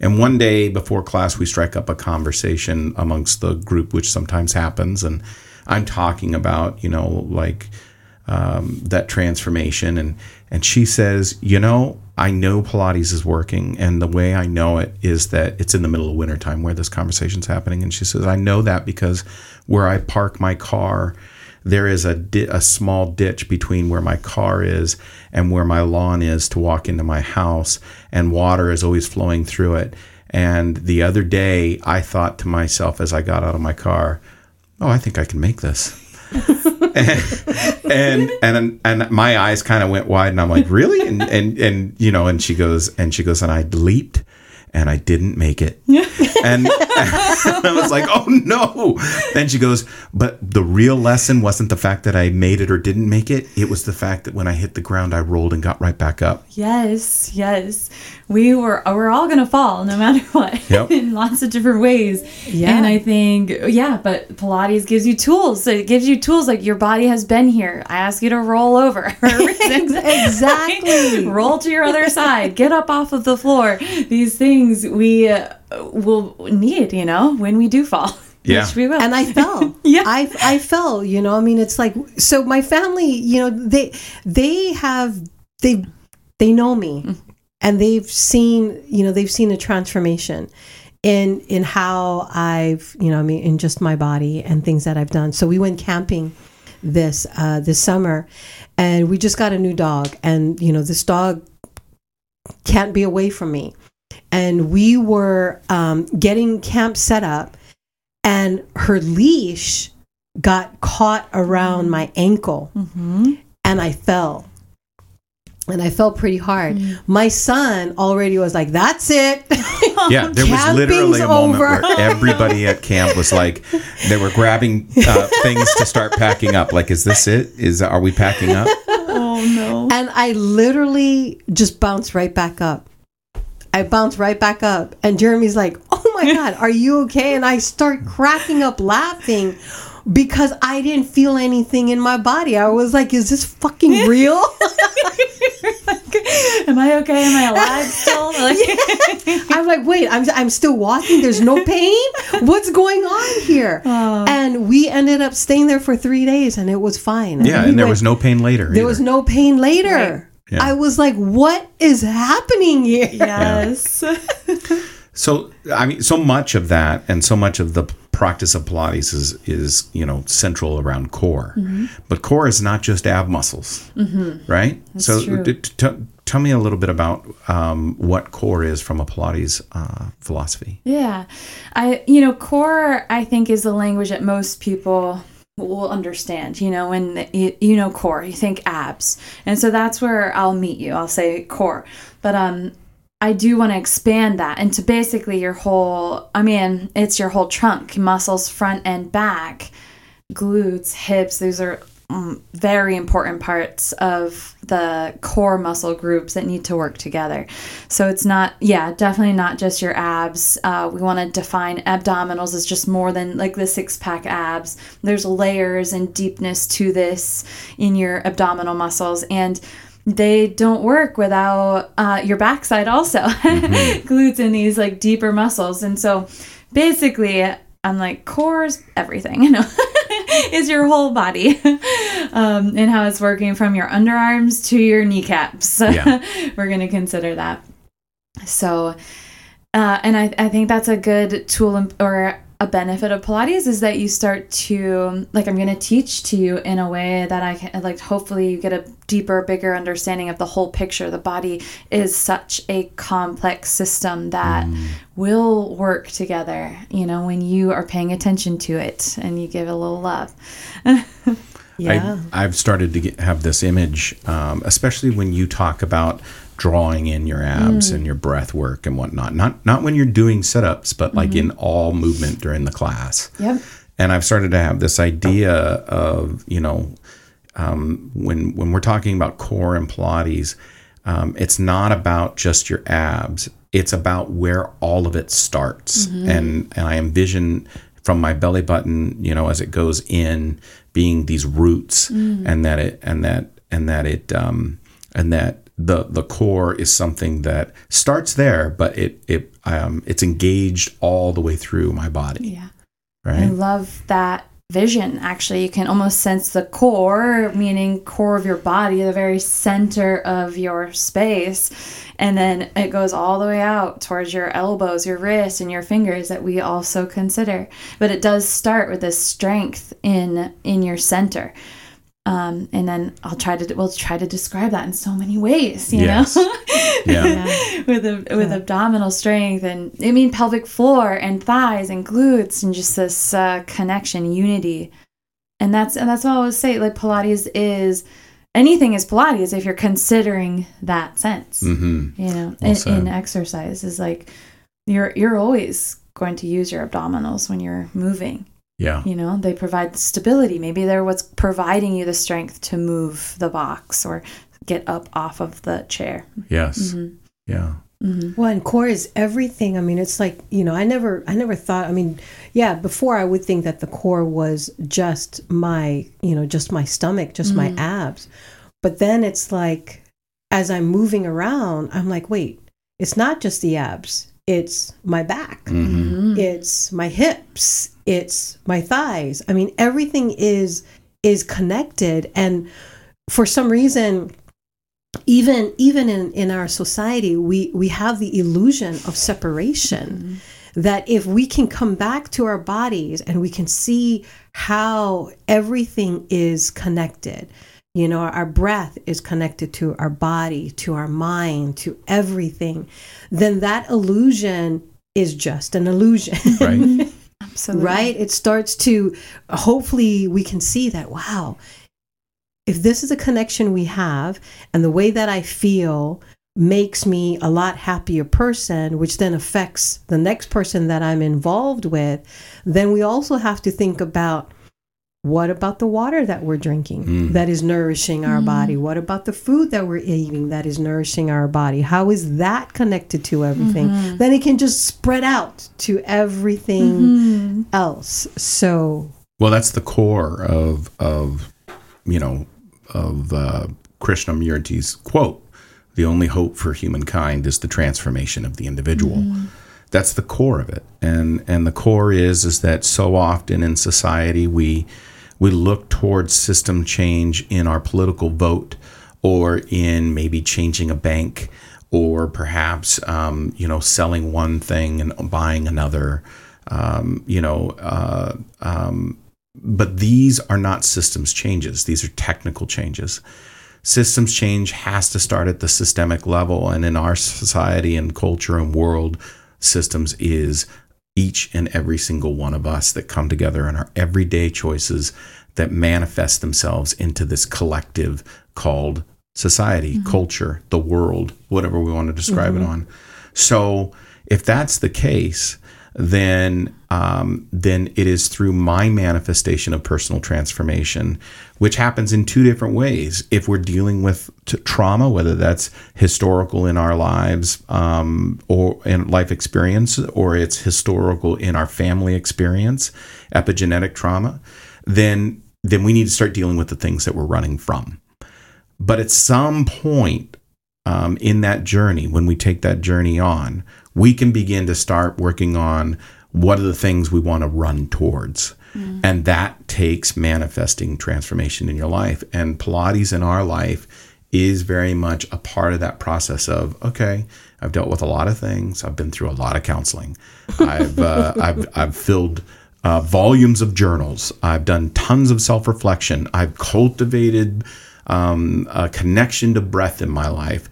And one day before class we strike up a conversation amongst the group which sometimes happens. And i'm talking about you know like um, that transformation. And and she says you know i know pilates is working. And the way i know it is that it's in the middle of wintertime where this conversation's happening. And she says i know that because where i park my car there is a, di- a small ditch between where my car is and where my lawn is to walk into my house and water is always flowing through it. And the other day i thought to myself as i got out of my car oh i think i can make this. (laughs) And and and my eyes kind of went wide and i'm like really? And and and you know and she goes and she goes and i leaped and i didn't make it and (laughs) i was like oh no then she goes but the real lesson wasn't the fact that i made it or didn't make it it was the fact that when i hit the ground i rolled and got right back up Yes, yes. We were we're all gonna fall no matter (laughs) what Yep. in lots of different ways. Yeah. And I think yeah, but Pilates gives you tools. It gives you tools like your body has been here. I ask you to roll over. (laughs) Exactly. roll to your other side. Get up off of the floor. These things we uh, will need, you know, when we do fall. (laughs) Yeah. Which we will. and I (laughs) fell. Yeah. I I fell. You know, I mean, it's like so. My family, you know, they they have they they know me, and they've seen you know they've seen a transformation in in how I've you know I mean in just my body and things that I've done. So we went camping this uh, this summer, and we just got a new dog, and you know this dog can't be away from me. And we were um, getting camp set up, and her leash got caught around my ankle, and I fell. And I fell pretty hard. My son already was like, "That's it." (laughs) Yeah, there was literally a moment over. where (laughs) everybody at camp was like, they were grabbing uh, things to start packing up. Like, is this it? Is are we packing up? (laughs) oh no. and I literally just bounced right back up. I bounced right back up, and Jeremy's like, "Oh my (laughs) god, are you okay?" And I start cracking up laughing because I didn't feel anything in my body. I was like, "Is this fucking (laughs) real?" Am I okay? Am I alive still? (laughs) Like, I'm like, "Wait, I'm I'm still walking. There's no pain. What's going on here?" Oh. And we ended up staying there for three days, and it was fine. Yeah, we and there went- was no pain later. there was no pain later. Yeah. I was like, "What is happening here?" (laughs) yes. (laughs) So I mean, so much of that, and so much of the practice of Pilates is is you know central around core, Mm-hmm. but core is not just ab muscles, right? so true. t- t- tell me a little bit about um, what core is from a Pilates uh, philosophy. Yeah. I you know, core I think is the language that most people will understand, you know, when you, you know core, you think abs. And so that's where I'll meet you. I'll say core. But um I do want to expand that into basically your whole I mean, it's your whole trunk, muscles front and back, glutes, hips, these are very important parts of the core muscle groups that need to work together. So it's not, yeah, definitely not just your abs. Uh, we want to define abdominals as just more than like the six pack abs. There's layers and deepness to this in your abdominal muscles. And they don't work without uh, your backside also (laughs) glutes and these like deeper muscles and so basically i'm like core's everything (laughs) you know (laughs) is your whole body (laughs) um, and how it's working from your underarms to your kneecaps (laughs) Yeah. we're going to consider that so uh, and I, I think that's a good tool or a benefit of Pilates is that you start to like I'm going to teach to you in a way that I can like hopefully you get a deeper bigger understanding of the whole picture. The body is such a complex system that mm. will work together you know when you are paying attention to it and you give it a little love. (laughs) Yeah. I, have started to get, have this image um, especially when you talk about drawing in your abs mm. and your breath work and whatnot. Not not when you're doing sit-ups, but like mm-hmm. in all movement during the class. Yep. And I've started to have this idea of, you know, um, when when we're talking about core and Pilates, um, it's not about just your abs. It's about where all of it starts. Mm-hmm. And and I envision from my belly button, you know, as it goes in, being these roots, mm. and that it and that and that it um, and that the the core is something that starts there, but it it um, it's engaged all the way through my body. Yeah, right. I love that vision. Actually, you can almost sense the core, meaning core of your body, the very center of your space, and then it goes all the way out towards your elbows, your wrists, and your fingers that we also consider. But it does start with this strength in in your center. Um, and then I'll try to we'll try to describe that in so many ways, you yes. know, (laughs) yeah, with a, with yeah. abdominal strength and I mean pelvic floor and thighs and glutes and just this uh, connection, unity, and that's and that's what I always say. Like Pilates is anything is Pilates if you're considering that sense, mm-hmm. you know, well in, in exercise is like you're you're always going to use your abdominals when you're moving yeah. You know, they provide stability. Maybe they're what's providing you the strength to move the box or get up off of the chair. Yes. Mm-hmm. Yeah. Mm-hmm. Well, and core is everything. I mean, it's like you know, I never, I never thought. I mean, yeah, before I would think that the core was just my, you know, just my stomach, just mm-hmm. my abs, but then it's like, as I'm moving around, I'm like, wait, it's not just the abs it's my back, mm-hmm. it's my hips, it's my thighs. I mean, everything is is connected, and for some reason, even even in in our society, we we have the illusion of separation. Mm-hmm. That if we can come back to our bodies and we can see how everything is connected, you know, our breath is connected to our body, to our mind, to everything. Then that illusion is just an illusion. Right. (laughs) Absolutely. Right? It starts to, hopefully, we can see that, wow, if this is a connection we have and the way that I feel makes me a lot happier person, which then affects the next person that I'm involved with, then we also have to think about what about the water that we're drinking mm. that is nourishing our mm. body? What about the food that we're eating that is nourishing our body? How is that connected to everything? Mm-hmm. Then it can just spread out to everything mm-hmm. else. So, well, that's the core of of you know of uh, Krishnamurti's quote: "The only hope for humankind is the transformation of the individual." Mm-hmm that's the core of it. And and the core is is that so often in society we we look towards system change in our political vote or in maybe changing a bank or perhaps um, you know selling one thing and buying another um, you know uh, um, but these are not systems changes. These are technical changes. Systems change has to start at the systemic level. And in our society and culture and world systems is each and every single one of us that come together in our everyday choices that manifest themselves into this collective called society, mm-hmm. culture, the world, whatever we want to describe mm-hmm. it on. So, if that's the case, then um, then it is through my manifestation of personal transformation, which happens in two different ways. If we're dealing with t- trauma, whether that's historical in our lives um, or in life experience, or it's historical in our family experience, epigenetic trauma, then then we need to start dealing with the things that we're running from. But at some point um, in that journey, when we take that journey on, we can begin to start working on what are the things we want to run towards. Mm. And that takes manifesting transformation in your life. And Pilates in our life is very much a part of that process of okay i've dealt with a lot of things i've been through a lot of counseling i've uh, (laughs) I've, I've filled uh, volumes of journals i've done tons of self-reflection i've cultivated um, a connection to breath in my life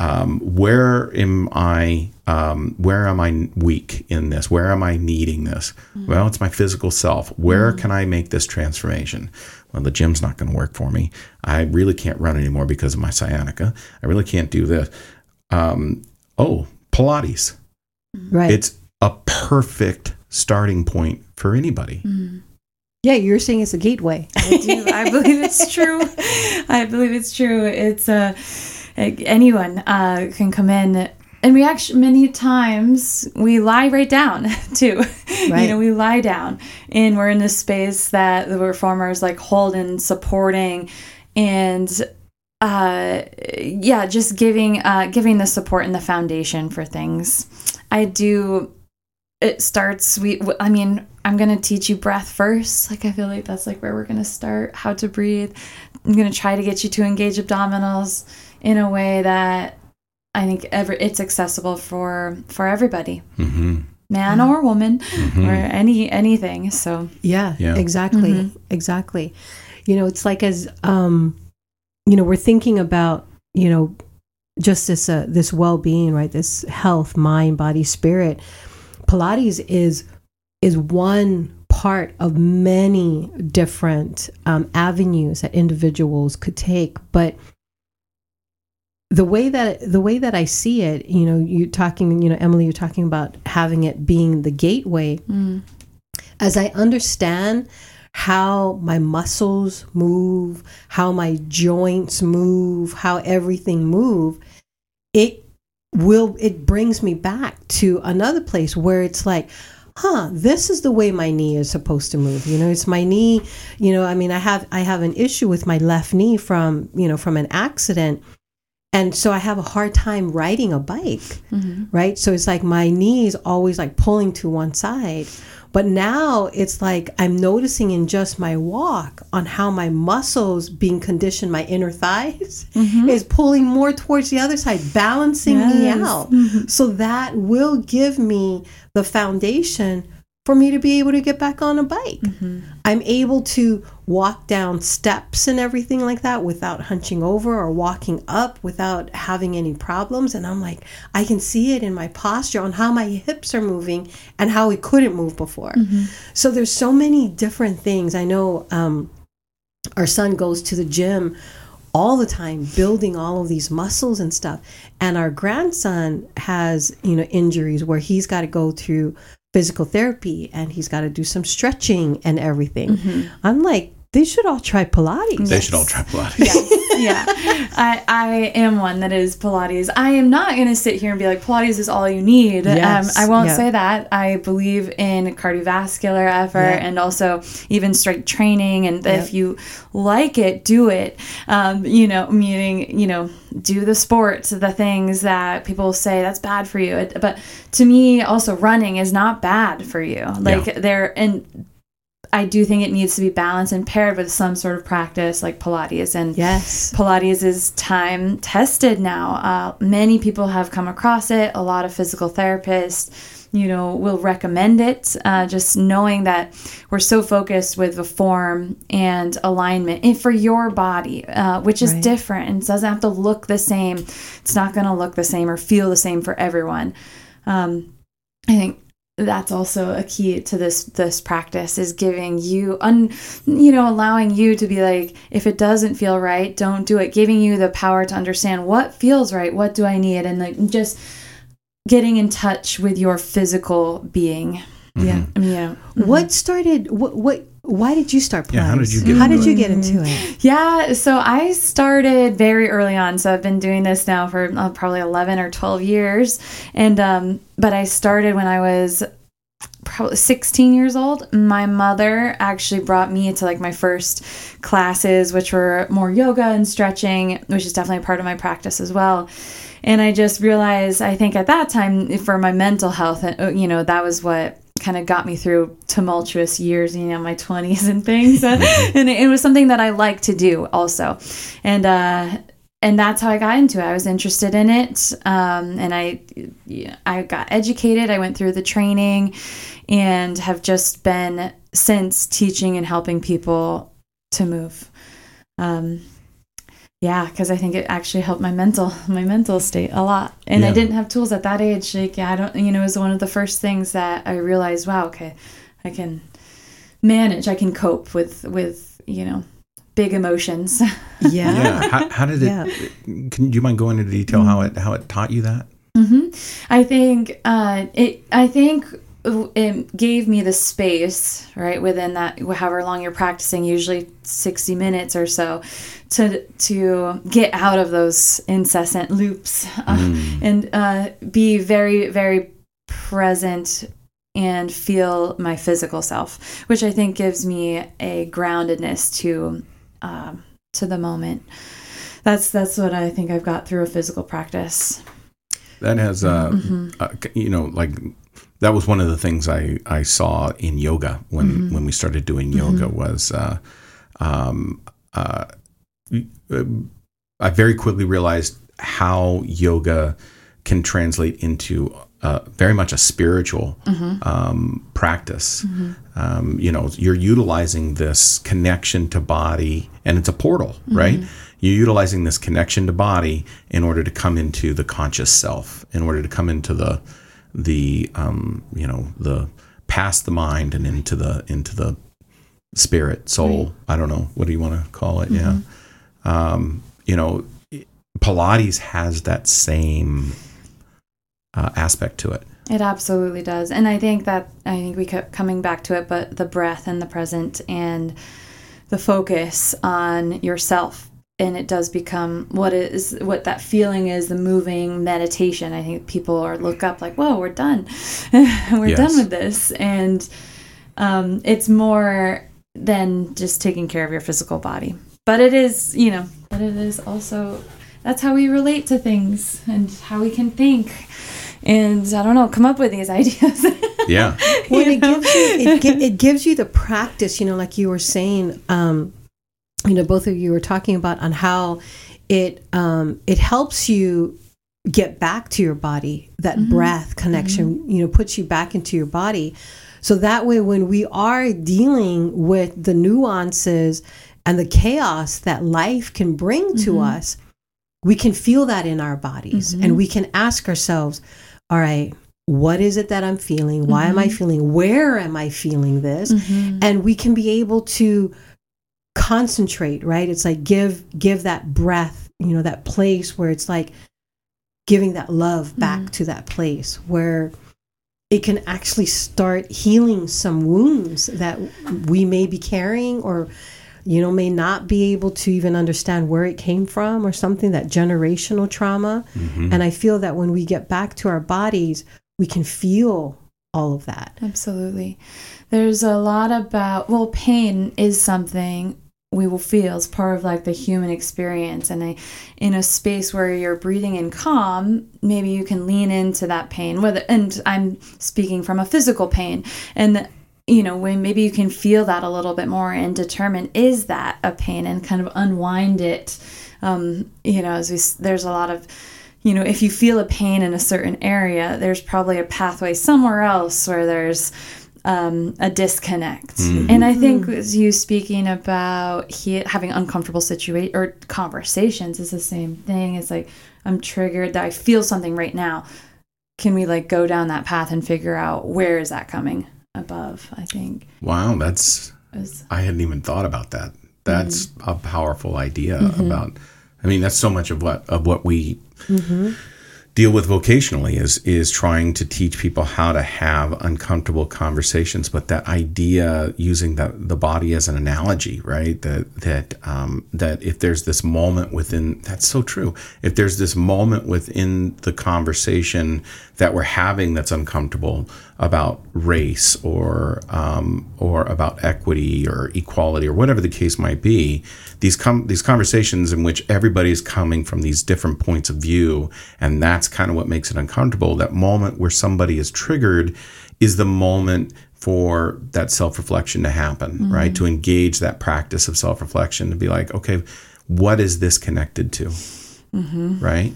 um, where am I um, where am I weak in this? Where am I needing this? Mm. Well, it's my physical self. Where mm. can I make this transformation? Well, the gym's not going to work for me. I really can't run anymore because of my sciatica. I really can't do this. Um, oh, Pilates. Right. It's a perfect starting point for anybody. Mm. Yeah, you're saying it's a gateway. I do. I believe it's true. I believe it's true. It's a. Uh, anyone uh, can come in and we actually many times we lie right down (laughs) too right. you know we lie down and we're in this space that the reformers like hold and supporting and uh yeah just giving uh giving the support and the foundation for things i do it starts we i mean i'm gonna teach you breath first like i feel like that's like where we're gonna start how to breathe i'm gonna try to get you to engage abdominals in a way that I think ever it's accessible for for everybody, mm-hmm. man mm-hmm. or woman, mm-hmm. or any anything. So yeah, yeah. exactly, mm-hmm. exactly. You know, it's like as um, you know, we're thinking about you know just this uh, this well being, right? This health, mind, body, spirit. Pilates is is one part of many different um, avenues that individuals could take, but the way that the way that I see it, you know, you're talking, you know, Emily, you're talking about having it being the gateway. Mm. As I understand how my muscles move, how my joints move, how everything move, it will it brings me back to another place where it's like huh this is the way my knee is supposed to move. You know it's my knee you know i mean i have i have an issue with my left knee from you know from an accident and so I have a hard time riding a bike, mm-hmm. right? So it's like my knees always like pulling to one side. But now it's like I'm noticing in just my walk on how my muscles being conditioned, my inner thighs (laughs) mm-hmm. is pulling more towards the other side, balancing yes. me out. Mm-hmm. So that will give me the foundation for me to be able to get back on a bike. Mm-hmm. I'm able to walk down steps and everything like that without hunching over or walking up without having any problems. And I'm like, I can see it in my posture on how my hips are moving and how it couldn't move before. Mm-hmm. So there's so many different things. I know um, our son goes to the gym all the time building all of these muscles and stuff and our grandson has you know injuries where he's got to go through physical therapy and he's got to do some stretching and everything. Mm-hmm. I'm like, they should all try Pilates. They should all try Pilates. yeah, yeah. I, I am one that is Pilates. I am not going to sit here and be like Pilates is all you need. Yes. Um, I won't yeah. say that. I believe in cardiovascular effort yeah. and also even strength training. And yep. if you like it, do it. Um, you know, meaning you know, do the sports, the things that people say that's bad for you. But to me, also running is not bad for you. Like yeah. there and I do think it needs to be balanced and paired with some sort of practice like Pilates. And yes, Pilates is time tested now. Uh, many people have come across it. A lot of physical therapists, you know, will recommend it. Uh, just knowing that we're so focused with the form and alignment and for your body, uh, which is right. different. and doesn't have to look the same. It's not going to look the same or feel the same for everyone. Um, I think that's also a key to this this practice is giving you un you know allowing you to be like if it doesn't feel right don't do it. Giving you the power to understand what feels right what do i need and like just getting in touch with your physical being. Yeah. Yeah. Mm-hmm. what started what what why did you start playing? Yeah, how did you get? How did you get into it? Yeah, so I started very early on. So I've been doing this now for uh, probably eleven or twelve years, and um, but I started when I was probably 16 years old my mother actually brought me to like my first classes which were more yoga and stretching which is definitely part of my practice as well and i just realized i think at that time for my mental health uh, you know that was what kind of got me through tumultuous years, you know, my 20s and things. (laughs) And it, it, was something that I like to do also. And uh, and that's how I got into it. I was interested in it, um, and I I got educated. I went through the training, and have just been since teaching and helping people to move. Um, yeah, because I think it actually helped my mental my mental state a lot. And Yeah. I didn't have tools at that age. Like yeah, I don't. You know, it was one of the first things that I realized. Wow, okay, I can manage. I can cope with with you know big emotions. Yeah. (laughs) yeah. How, how did it? Yeah. Can do you mind going into detail how it how it taught you that? I think uh, it. I think it gave me the space right within that however long you're practicing, usually sixty minutes or so, to to get out of those incessant loops uh, (laughs) and uh, be very very present and feel my physical self, which I think gives me a groundedness to um, to the moment. That's that's what I think I've got through a physical practice. That has, uh, Mm-hmm. uh, you know, like that was one of the things I, I saw in yoga when, Mm-hmm. when we started doing yoga was, uh, um, uh, I very quickly realized how yoga can translate into uh, very much a spiritual um, practice. Um, you know, you're utilizing this connection to body, and it's a portal, right? You're utilizing this connection to body in order to come into the conscious self, in order to come into the the um, you know the past the mind and into the into the spirit, soul. I don't know what do you want to call it. Yeah, um, you know, Pilates has that same uh, aspect to it. It absolutely does. And I think that I think we kept coming back to it, but the breath and the present and the focus on yourself. And it does become what is what that feeling is the moving meditation. I think people are look up like, whoa, we're done. (laughs) we're Yes. done with this. And um, it's more than just taking care of your physical body. But it is, you know, but it is also that's how we relate to things and how we can think and I don't know, come up with these (laughs) ideas. Yeah, Well, it gives you it, it gives you the practice. You know, like you were saying. Um, you know, both of you were talking about on how it um, it helps you get back to your body. That mm-hmm. breath connection, mm-hmm. you know, puts you back into your body. So that way, when we are dealing with the nuances and the chaos that life can bring to mm-hmm. us, we can feel that in our bodies and we can ask ourselves, all right, what is it that I'm feeling? Why am I feeling? Where am I feeling this? And we can be able to concentrate, right? It's like give give that breath, you know, that place where it's like giving that love mm-hmm. back to that place where it can actually start healing some wounds that we may be carrying or you know may not be able to even understand where it came from or something that generational trauma. Mm-hmm. And i feel that when we get back to our bodies we can feel all of that Absolutely. There's a lot about, well, pain is something we will feel as part of like the human experience. And I, in a space where you're breathing in calm, maybe you can lean into that pain. Whether, and I'm speaking from a physical pain. And, you know, when maybe you can feel that a little bit more and determine is that a pain and kind of unwind it. Um, you know, as we, there's a lot of, you know, if you feel a pain in a certain area, there's probably a pathway somewhere else where there's um, a disconnect. And I think with you speaking about he, having uncomfortable situation or conversations is the same thing. It's like I'm triggered that I feel something right now. Can we like go down that path and figure out where is that coming above? I think wow, that's is I hadn't even thought about that. That's Mm-hmm. a powerful idea about. I mean, that's so much of what of what we deal with vocationally is is trying to teach people how to have uncomfortable conversations. But that idea using the the body as an analogy, right? That that um, that if there's this moment within that's so true. If there's this moment within the conversation that we're having that's uncomfortable about race or um, or about equity or equality or whatever the case might be, these com- these conversations in which everybody's coming from these different points of view, and that's kind of what makes it uncomfortable. That moment where somebody is triggered is the moment for that self reflection to happen, right? To engage that practice of self reflection to be like, okay, what is this connected to? right?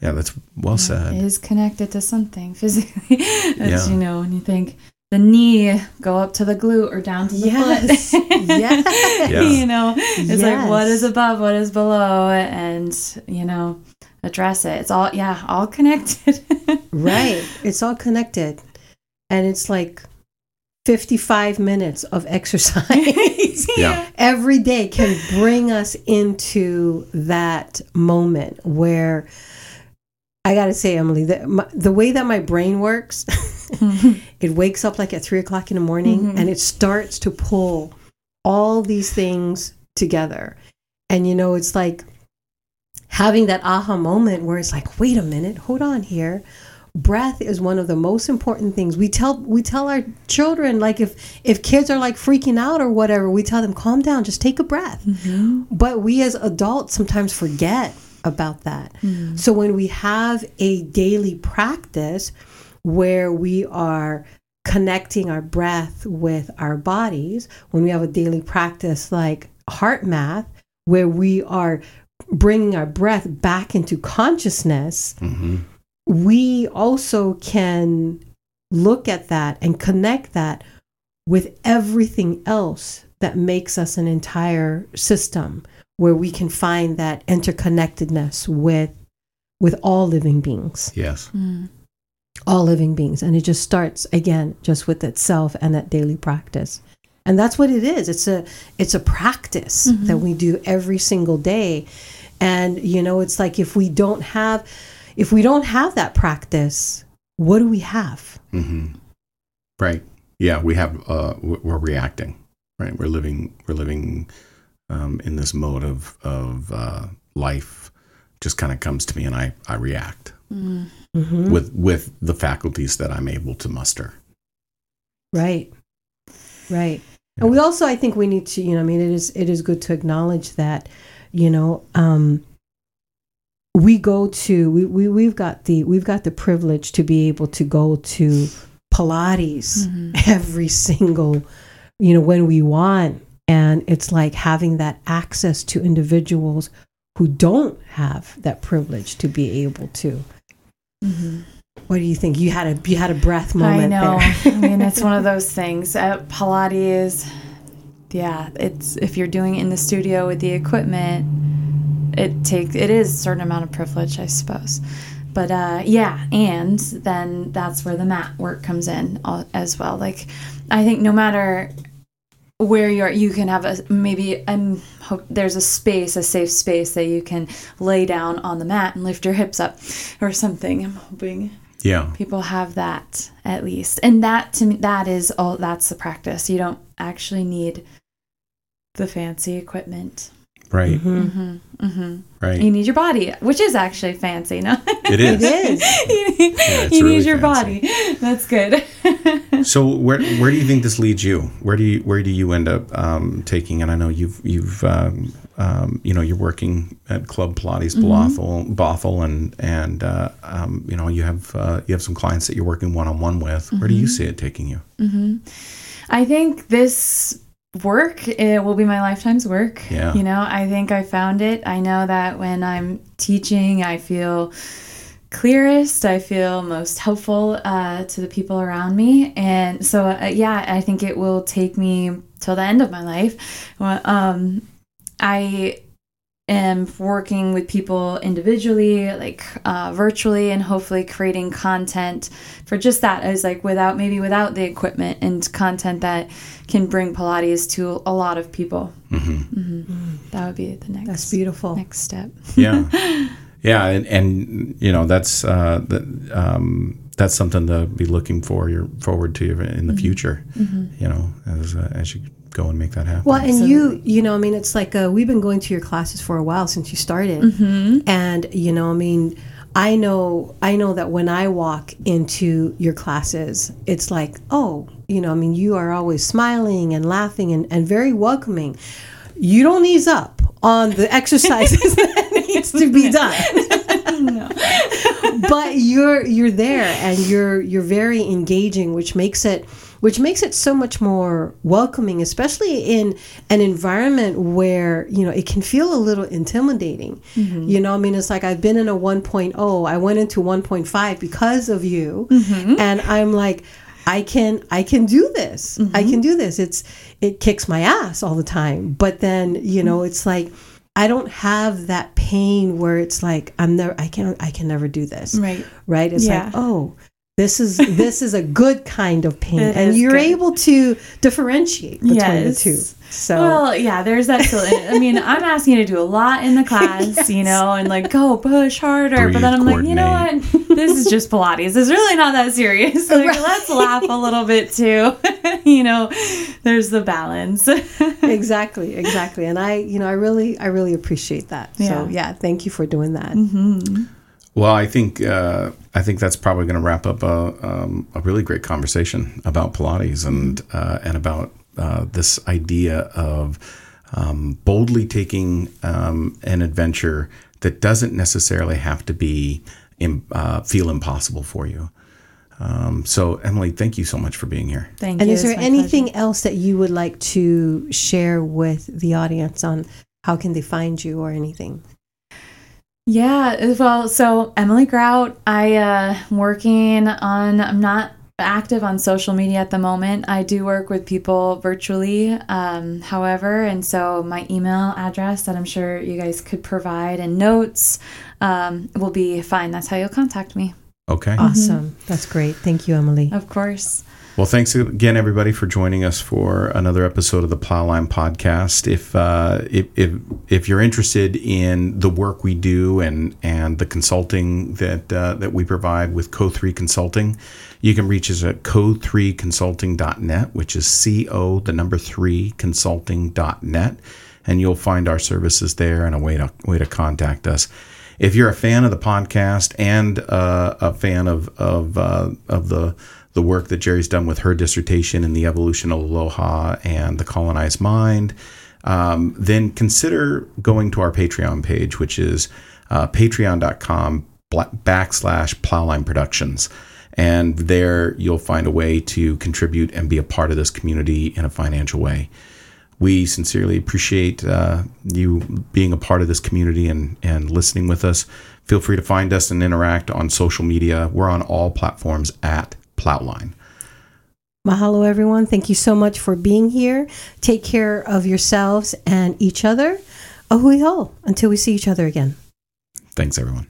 Yeah, that's well said. It is connected to something (laughs) physically. As Yeah. you know, when you think the knee, go up to the glute or down to the Yes. foot. yes. (laughs) Yeah. you know, it's like what is above, what is below, and you know, address it. It's all yeah, all connected. (laughs) Right. It's all connected. And it's like 55 minutes of exercise Yeah. every day can bring us into that moment where I got to say, Emily, the, my, the way that my brain works, (laughs) it wakes up like at three o'clock in the morning mm-hmm. and it starts to pull all these things together. And, you know, it's like having that aha moment where it's like, wait a minute, hold on here. Breath is one of the most important things. We tell we tell our children like if if kids are like freaking out or whatever, we tell them calm down, just take a breath. Mm-hmm. But we as adults sometimes forget about that. Mm-hmm. So when we have a daily practice where we are connecting our breath with our bodies, when we have a daily practice like HeartMath, where we are bringing our breath back into consciousness, mm-hmm. we also can look at that and connect that with everything else that makes us an entire system where we can find that interconnectedness with with all living beings Yes. Mm. all living beings and it just starts again just with itself and that daily practice and that's what it is it's a it's a practice mm-hmm. that we do every single day and you know it's like if we don't have if we don't have that practice what do we have mm-hmm. Right. Yeah, we have. Uh, we're reacting. Right. We're living. We're living um, in this mode of of uh, life. Just kind of comes to me, and I I react with with the faculties that I'm able to muster. Right. Right. And we also I think we need to, you know, I mean it is it is good to acknowledge that, you know, um we go to we, we we've got the we've got the privilege to be able to go to Pilates (laughs) every single, you know, when we want. And it's like having that access to individuals who don't have that privilege to be able to. What do you think? You had a you had a breath moment. I know. I mean, it's one of (laughs) those things. Uh, Pilates, yeah, it's if you're doing it in the studio with the equipment, it takes it is a certain amount of privilege, I suppose. But uh, yeah, and then that's where the mat work comes in as well. Like, I think no matter where you're, you can have a maybe and hope there's a space, a safe space that you can lay down on the mat and lift your hips up, or something. I'm hoping Yeah. people have that at least and that to me that is all that's the practice you don't actually need the fancy equipment Right. you Right. need your body which is actually fancy no It is. It is. (laughs) you need, it's you really need your fancy. body that's good (laughs) So where where do you think this leads you? Where do you where do you end up um, taking? And I know you've you've um, um, you know you're working at Club Pilates Bothell, Bothell, and and uh, um, you know you have uh, you have some clients that you're working one on one with. Where do you see it taking you? I think this work it will be my lifetime's work. Yeah. You know, I think I found it. I know that when I'm teaching, I feel clearest. I feel most helpful uh, to the people around me, and so uh, yeah, I think it will take me till the end of my life. Well, Um, I am working with people individually, like uh, virtually, and hopefully creating content for just that. As like without maybe without the equipment and content that can bring Pilates to a lot of people. Mm-hmm. That would be the next. That's beautiful. Next step. Yeah, (laughs) yeah, and, and you know that's uh, that um, that's something to be looking for. You're forward to in the future. You know, as uh, as you go and make that happen. Well, and you, you know, I mean, it's like uh, we've been going to your classes for a while since you started, and you know, I mean, I know, I know that when I walk into your classes, it's like, oh, you know, I mean, you are always smiling and laughing and, and very welcoming. You don't ease up on the exercises (laughs) that needs to be done. (laughs) but you're you're there and you're you're very engaging, which makes it which makes it so much more welcoming, especially in an environment where, you know, it can feel a little intimidating. Mm-hmm. You know, I mean, it's like I've been in a 1.0, I went into 1.5 because of you. Mm-hmm. And I'm like, I can I can do this. I can do this. It's it kicks my ass all the time. But then, you know, it's like I don't have that pain where it's like I'm never I can I can never do this Right. right it's Yeah. like oh this is this is a good kind of pain It and you're good. able to differentiate between the two so Well, yeah, there's that. Still, I mean, I'm asking you to do a lot in the class, (laughs) you know, and like go push harder. but then I'm like, you know what? This is just Pilates. It's really not that serious. (laughs) Like, let's laugh a little bit too. (laughs) you know, there's the balance. exactly exactly and i you know i really i really appreciate that so Yeah. yeah thank you for doing that mm-hmm. Well, I think uh, I think that's probably going to wrap up a, um, a really great conversation about Pilates and uh, and about uh, this idea of um, boldly taking um, an adventure that doesn't necessarily have to be im- uh, feel impossible for you. Um, so, Emily, thank you so much for being here. Thank and you. is there anything pleasure. else that you would like to share with the audience on how can they find you or anything Yeah, well, so Emily Grout, I uh working on I'm not active on social media at the moment. I do work with people virtually, um, however, and so my email address that I'm sure you guys could provide and notes um, will be fine. That's how you'll contact me. Okay. awesome that's great thank you emily Of course. Well, thanks again, everybody, for joining us for another episode of the Plowline Podcast. If uh, if, if if you're interested in the work we do and and the consulting that uh, that we provide with Co3 Consulting, you can reach us at co3consulting.net, which is co the number three consulting.net, and you'll find our services there and a way to way to contact us if you're a fan of the podcast and uh, a fan of of uh, of the the work that Gerry's done with her dissertation in the evolution of aloha and the colonized mind, um, then consider going to our Patreon page, which is uh, patreon.com backslash plowline productions. And there you'll find a way to contribute and be a part of this community in a financial way we sincerely appreciate uh, you being a part of this community and, and listening with us. Feel free to find us and interact on social media. We're on all platforms at Plowline. Mahalo, everyone. Thank you so much for being here. Take care of yourselves and each other. A hui hou until we see each other again. Thanks, everyone.